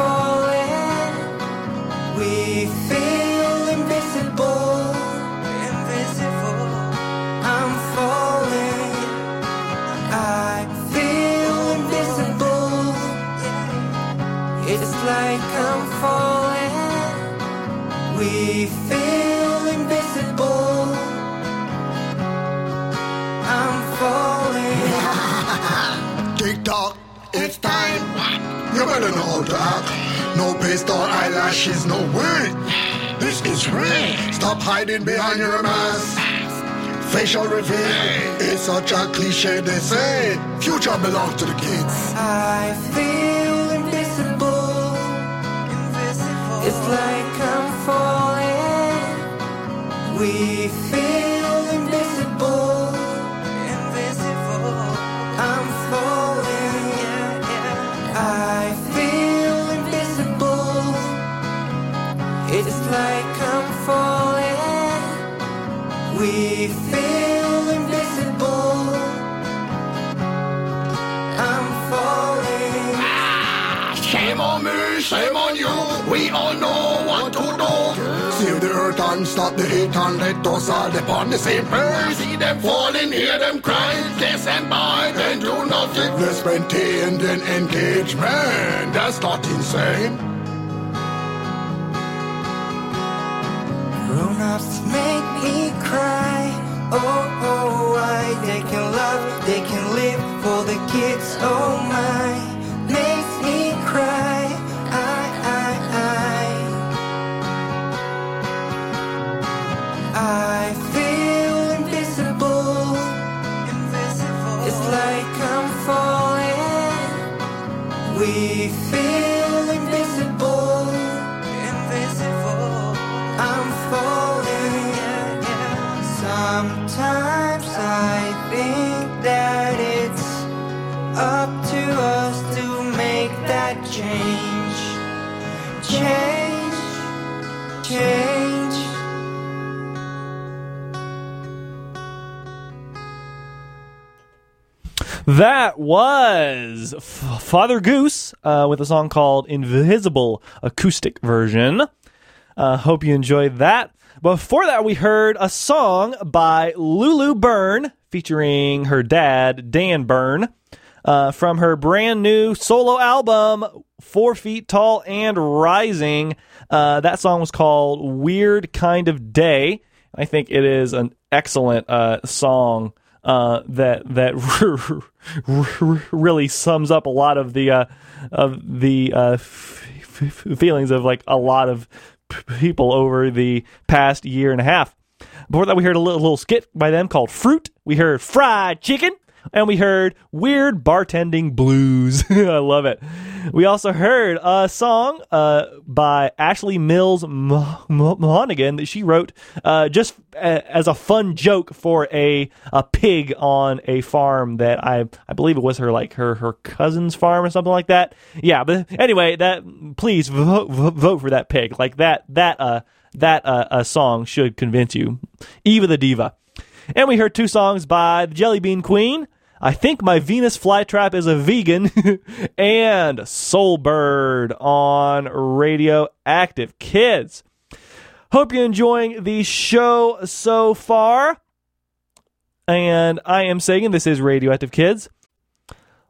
We feel invisible. I'm falling. Tick tock, it's time. You better know how to act. No paste or eyelashes, no way. This is real. Stop hiding behind your mask. Facial reveal. It's such a cliche, they say. Future belongs to the kids. I feel invisible. It's like. We feel invisible. Invisible. I'm falling. I feel invisible. It's like I'm falling. We feel invisible. I'm falling. Ah, shame on me, shame on you. We all know. Save the earth and stop the hate and let us all upon the same page. See them falling, hear them crying, kiss and bite and do nothing. Let's maintain an engagement. That's not insane. Grown-ups make me cry. Oh, oh, why they can love, they can live for the kids. Oh my, That was F- Father Goose uh, with a song called Invisible acoustic version. Uh, hope you enjoyed that. Before that, we heard a song by Lulu Bern featuring her dad, Dan Bern, uh, from her brand new solo album, Four Feet Tall and Rising. Uh, that song was called Weird Kind of Day. I think it is an excellent uh, song uh, that that really sums up a lot of the uh, of the uh, f- f- feelings of like a lot of p- people over the past year and a half. Before that, we heard a little, little skit by them called "Fruit." We heard "Fried Chicken." And we heard Weird Bartending Blues. I love it. We also heard a song uh, by Ashley Mills Mo- Mo- Monaghan that she wrote uh, just a- as a fun joke for a, a pig on a farm that I I believe it was her like her her cousin's farm or something like that. Yeah, but anyway, that please vote, vote for that pig. Like that that uh that uh, a song should convince you. Eva the Diva. And we heard two songs by the Jelly Bean Queen. I think my Venus flytrap is a vegan, and Soulbird on Radio Active Kids. Hope you're enjoying the show so far. And I am saying this is Radio Active Kids.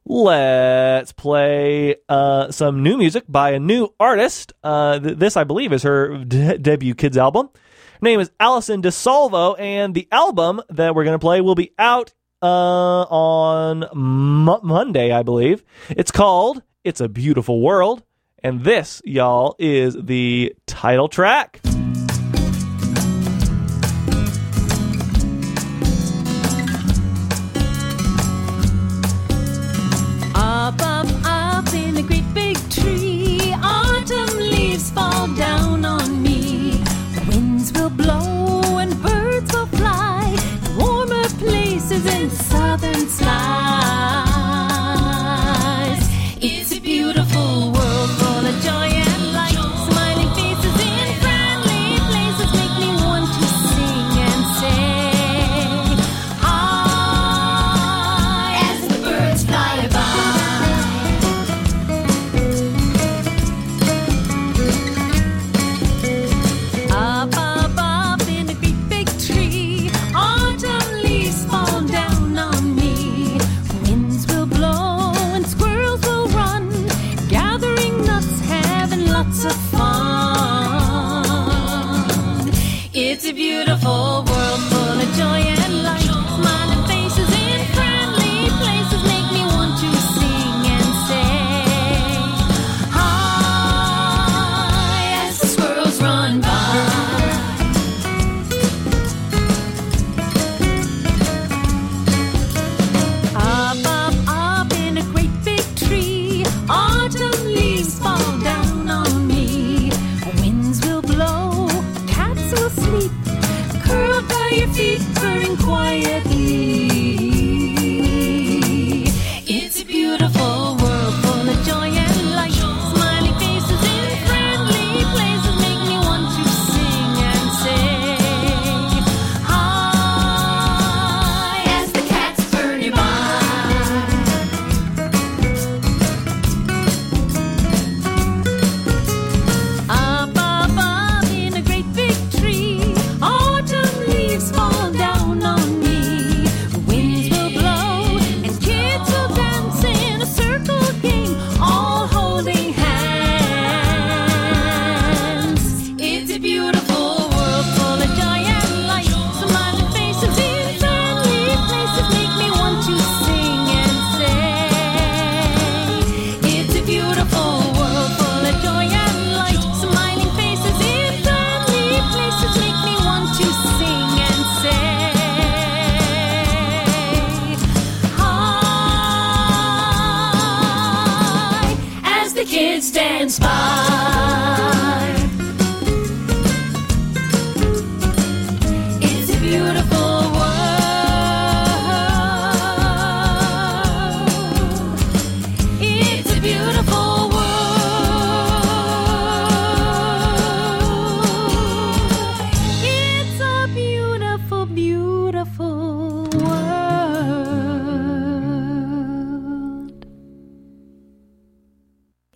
Let's play uh, some new music by a new artist. Uh, th- this, I believe, is her de- debut kids album. Her name is Allison DeSalvo, and the album that we're going to play will be out uh, on Mo- Monday, I believe. It's called It's a Beautiful World, and this, y'all, is the title track.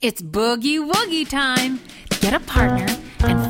It's boogie woogie time. Get a partner and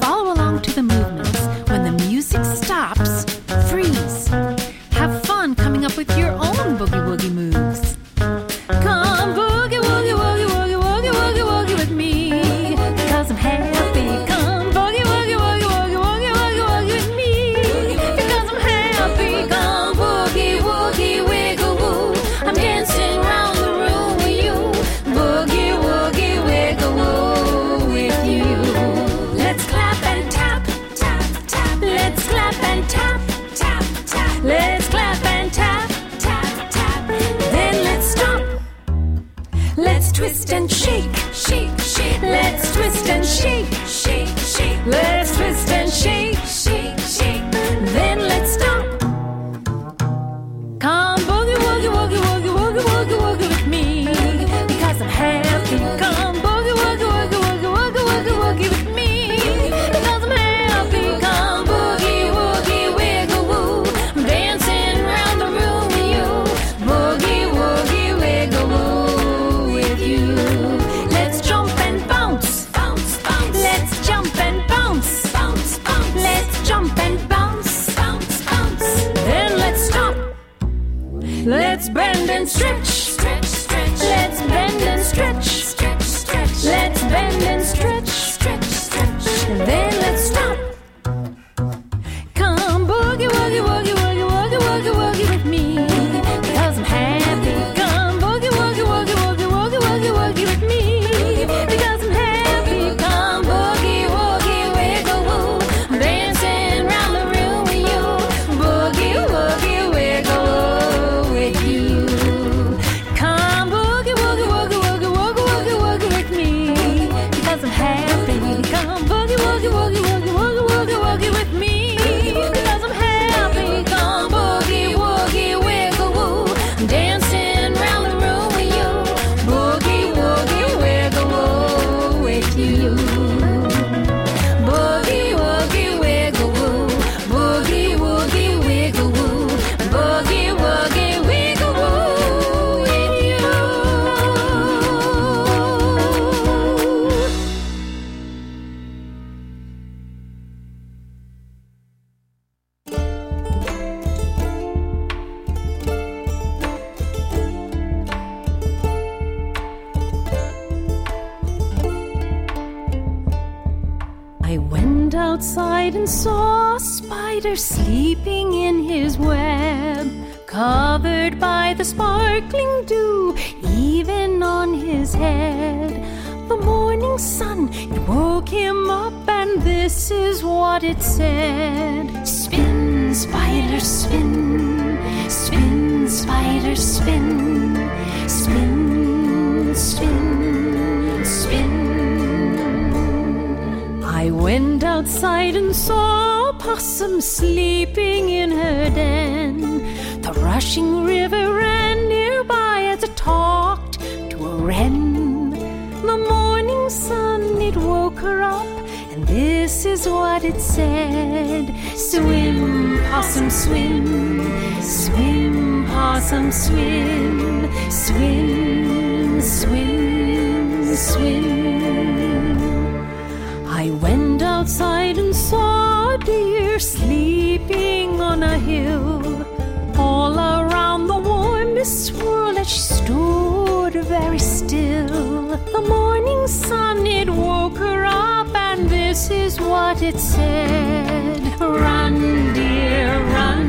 very still. The morning sun, it woke her up, and this is what it said Run, dear, run,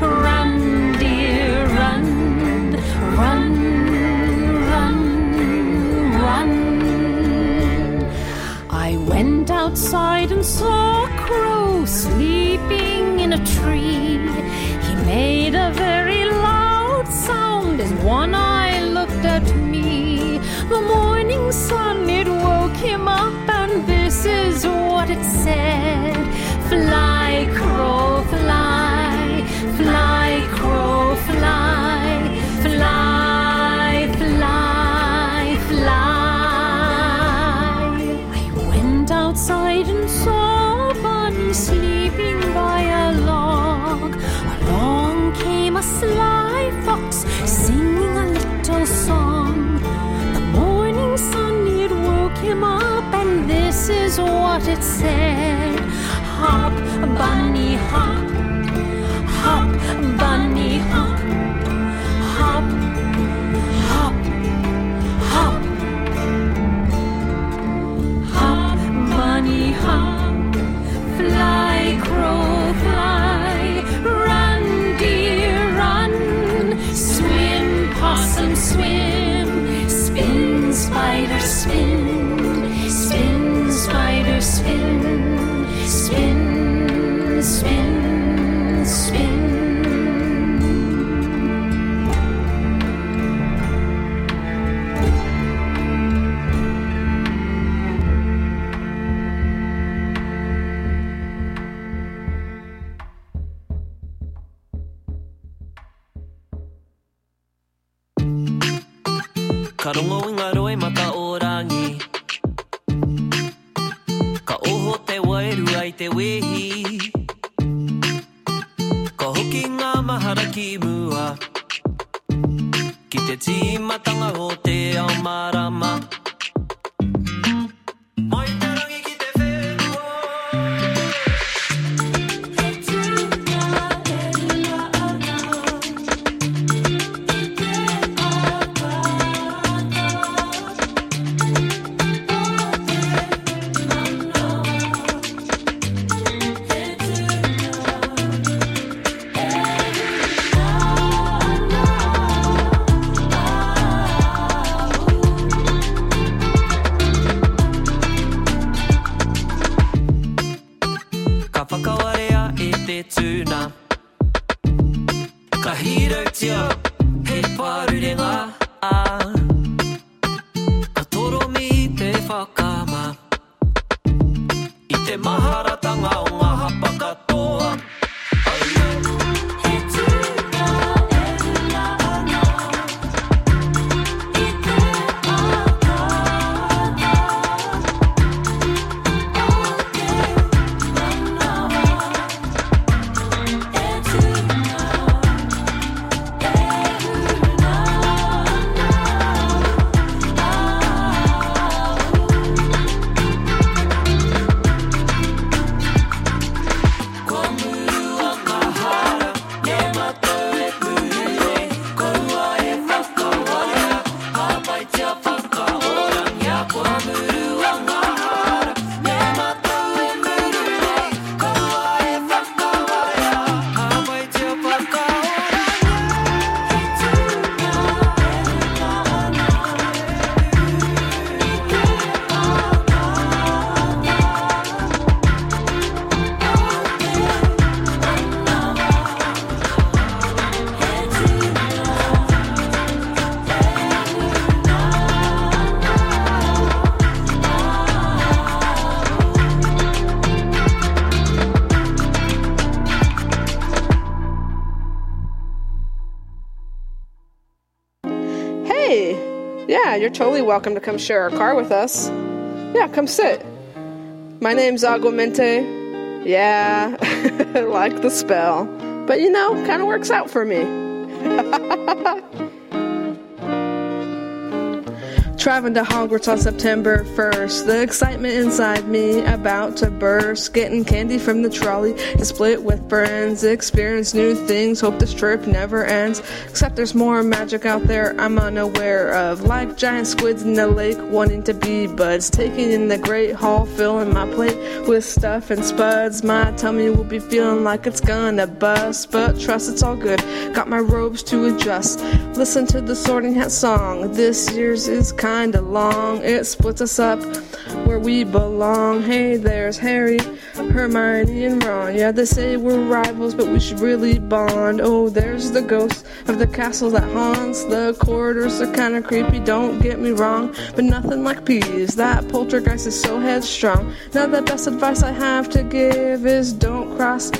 run, dear, run, run, run, run. I went outside and saw a crow sleeping in a tree. He made a very loud sound as one it said Hop, bunny, you're totally welcome to come share our car with us. Yeah, come sit. My name's Aguamenti. Yeah, like the spell. But you know, kind of works out for me. Driving to Hogwarts on September 1st. The excitement inside me about to burst. Getting candy from the trolley to split with friends. Experience new things. Hope this trip never ends. Except there's more magic out there I'm unaware of. Like giant squids in the lake wanting to be buds. Taking in the great hall, filling my plate with stuff and spuds. My tummy will be feeling like it's gonna bust. But trust it's all good. Got my robes to adjust. Listen to the sorting hat song. This year's is kind kinda long. It splits us up where we belong. Hey, there's Harry, Hermione, and Ron. Yeah, they say we're rivals, but we should really bond. Oh, there's the ghost of the castle that haunts. The corridors are kinda creepy, don't get me wrong, but nothing like Peeves. That poltergeist is so headstrong. Now, the best advice I have to give is don't cross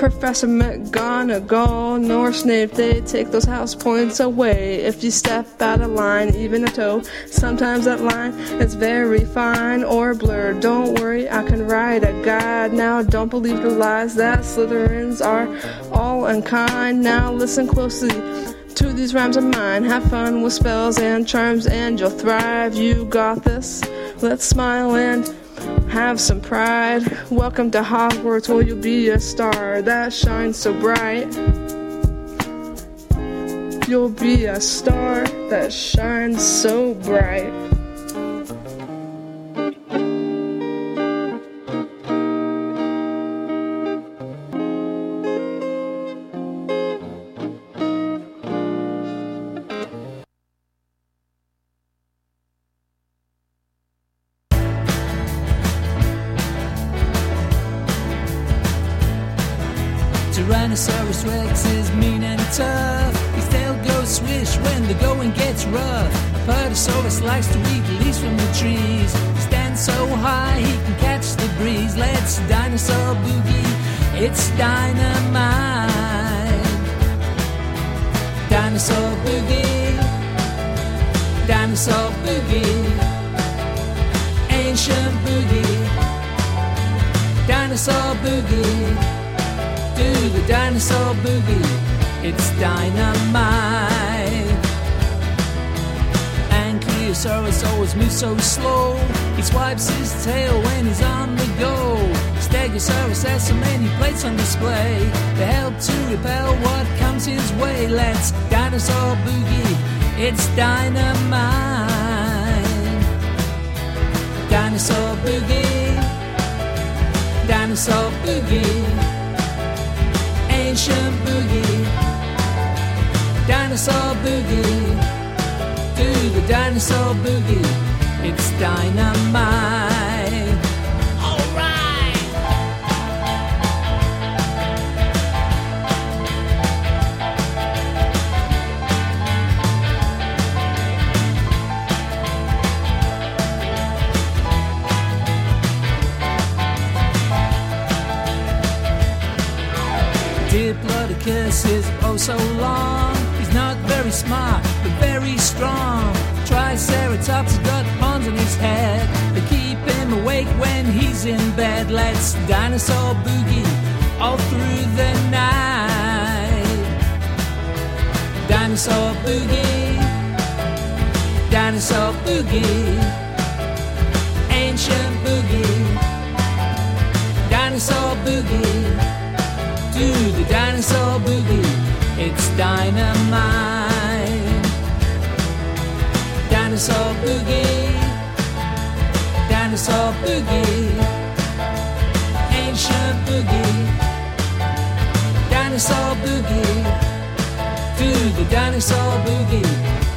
Professor McGonagall nor Snape. They take those house points away if you step out of line, even a toe. Sometimes that line is very fine or blurred. Don't worry, I can write a guide. Now, don't believe the lies that Slytherins are all unkind. Now, listen closely to these rhymes of mine. Have fun with spells and charms, and you'll thrive. You got this. Let's smile and have some pride. Welcome to Hogwarts, where you'll be a star that shines so bright. You'll be a star that shines so bright. Dinosaur boogie. Ancient boogie. Dinosaur boogie do the dinosaur boogie. It's dynamite. Ankylosaurus always moves so slow. He swipes his tail when he's on the go. Stegosaurus has so many plates on display. They help to repel what comes his way. Let's dinosaur boogie. It's dynamite. Dinosaur boogie. Dinosaur boogie ancient boogie, dinosaur boogie, do the dinosaur boogie, it's dynamite. So long. He's not very smart, but very strong. Triceratops got horns on his head. They keep him awake when he's in bed. Let's dinosaur boogie all through the night. Dinosaur boogie. Dinosaur boogie. Ancient boogie. Dinosaur boogie do the dinosaur boogie. It's dynamite. Dinosaur boogie. Dinosaur boogie. Ancient boogie. Dinosaur boogie. Do the dinosaur boogie.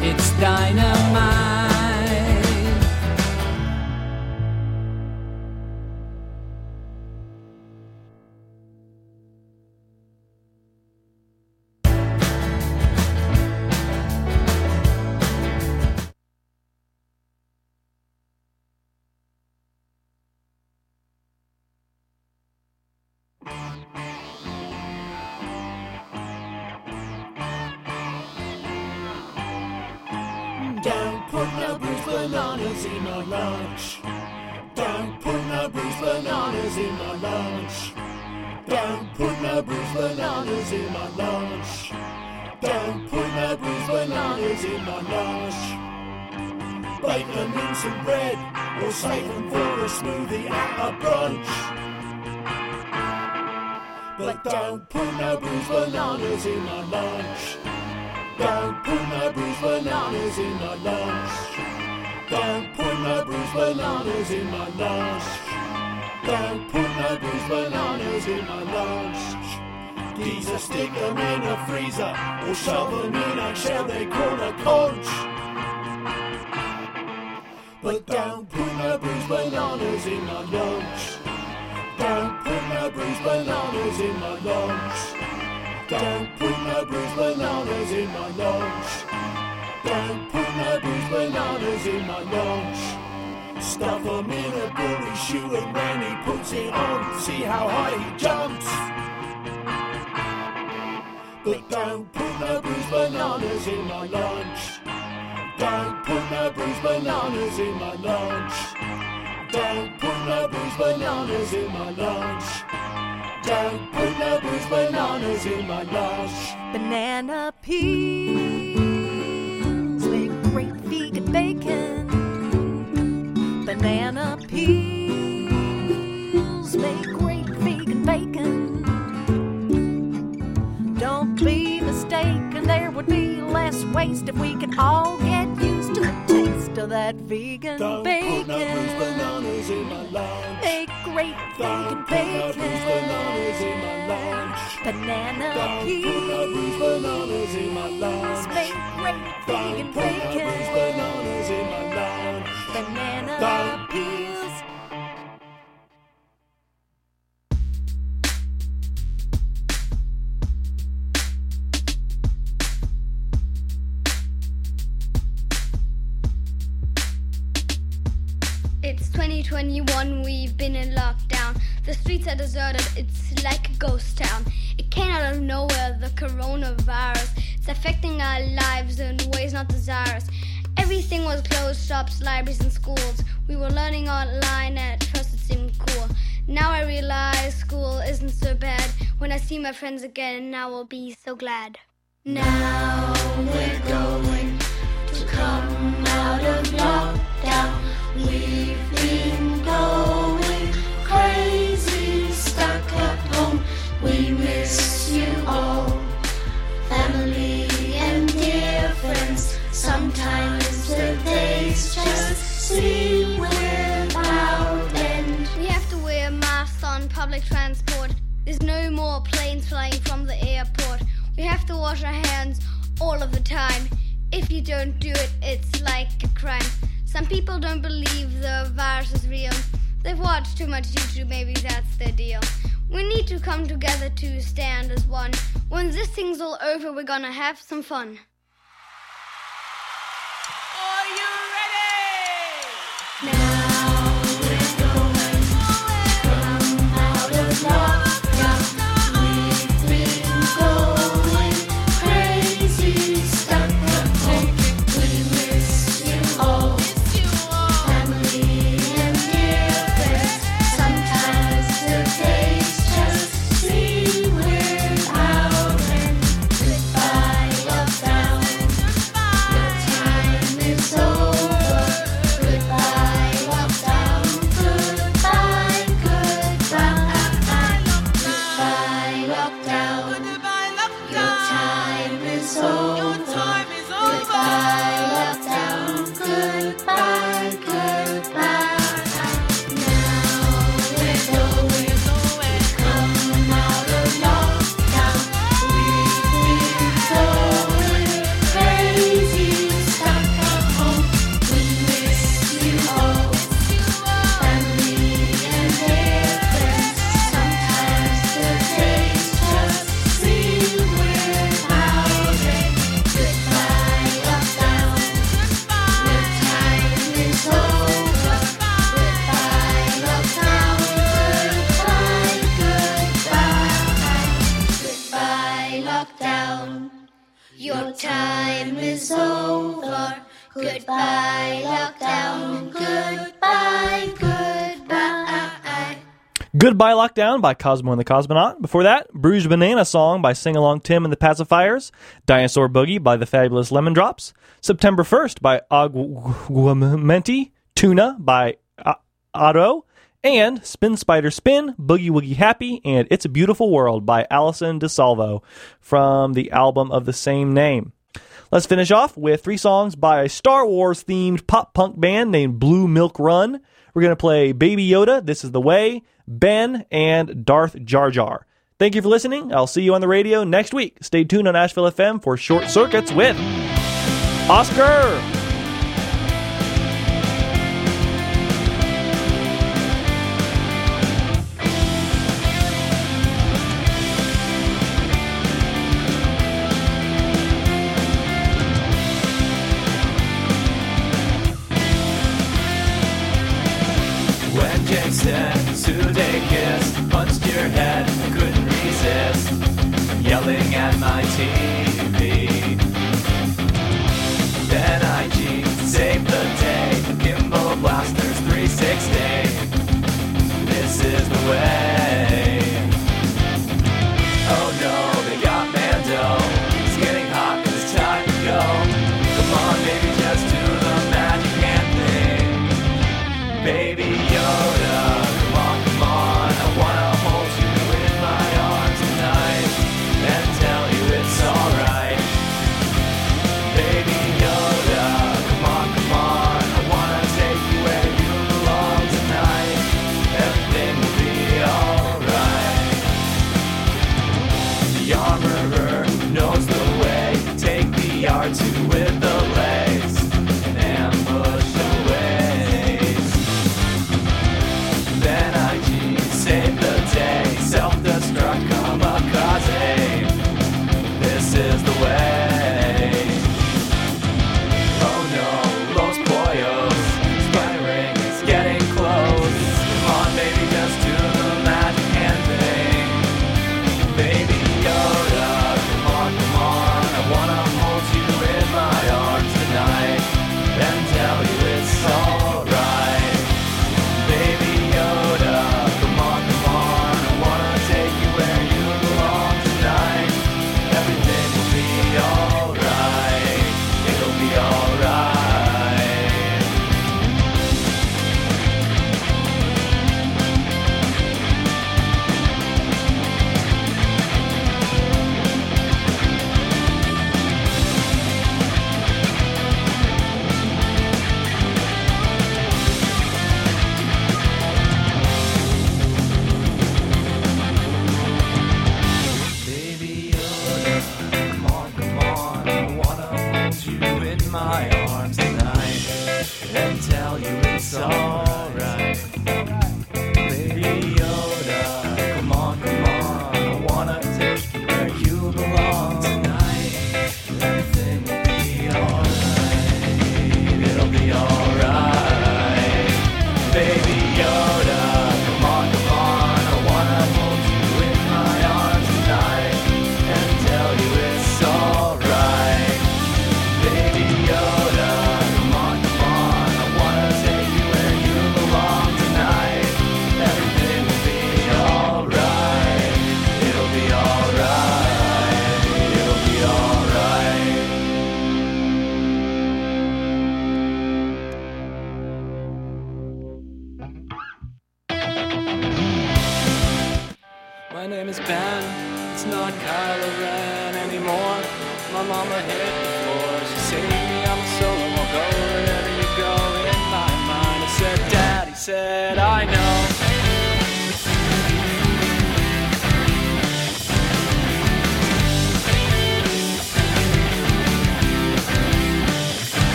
It's dynamite. Some bread or save them for a smoothie at a brunch. But don't put no bruised bananas in my lunch. Don't put no bruised bananas in my lunch. Don't put no bruised bananas in my lunch. Don't put no bruised bananas in my lunch. Geezer stick them in a freezer or shove them in a shell they call a conch. But don't put no bruised bananas in my lunch. Don't put no bruised bananas in my lunch. Don't put no bruised bananas in my lunch. Don't put no bruised bananas in my lunch. Stuff 'em in a bully shoe and when he puts it on, see how high he jumps. But don't put bananas in my lunch. Don't put no bananas in my lunch. Don't put no bananas in my lunch. Banana peels make great vegan bacon. Banana peels make great vegan bacon. Don't be mistaken, there would be less waste if we could all get used to the taste of that vegan Don't bacon. put no bruised bananas in my lunch. Make great vegan Don't put no bruised bananas in my lunch. Banana Don't put no bruised bananas in my lunch. make great vegan Don't put no bruised bacon. bananas in my lunch. Banana Don't- peels. 2021, we've been in lockdown. The streets are deserted, it's like a ghost town. It came out of nowhere, the coronavirus. It's affecting our lives in ways not desirous. Everything was closed shops, libraries, and schools. We were learning online, at first it seemed cool. Now I realize school isn't so bad. When I see my friends again, I will be so glad. Now we're going to come out of lockdown. We've been going crazy, stuck at home. We miss you all, family and dear friends. Sometimes the days just seem without end. We have to wear masks on public transport. There's no more planes flying from the airport. We have to wash our hands all of the time. If you don't do it, it's like a crime. Some people don't believe the virus is real. They've watched too much YouTube, maybe that's their deal. We need to come together to stand as one. When this thing's all over, we're gonna have some fun. Goodbye, lockdown. Goodbye, goodbye. Goodbye Lockdown by Cosmo and the Cosmonaut. Before that, Bruised Banana Song by Sing Along Tim and the Pacifiers. Dinosaur Boogie by the Fabulous Lemon Drops. September 1st by Aguamenti. Tuna by Otto. And Spin Spider Spin, Boogie Woogie Happy, and It's a Beautiful World by Allison DeSalvo from the album of the same name. Let's finish off with three songs by a Star Wars themed pop punk band named Blue Milk Run. We're going to play Baby Yoda, This is the Way, Ben, and Darth Jar Jar. Thank you for listening. I'll see you on the radio next week. Stay tuned on Asheville FM for Short Circuits with Oscar.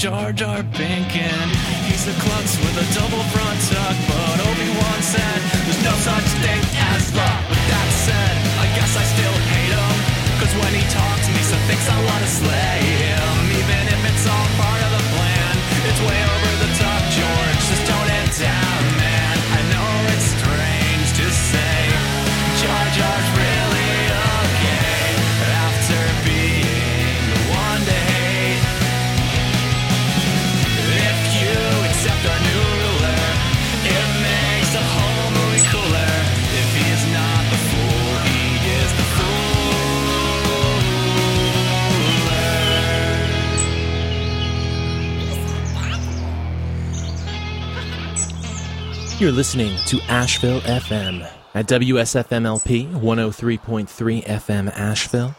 Jar Jar Binks. You're listening to Asheville FM at WSFMLP 103.3 FM Asheville.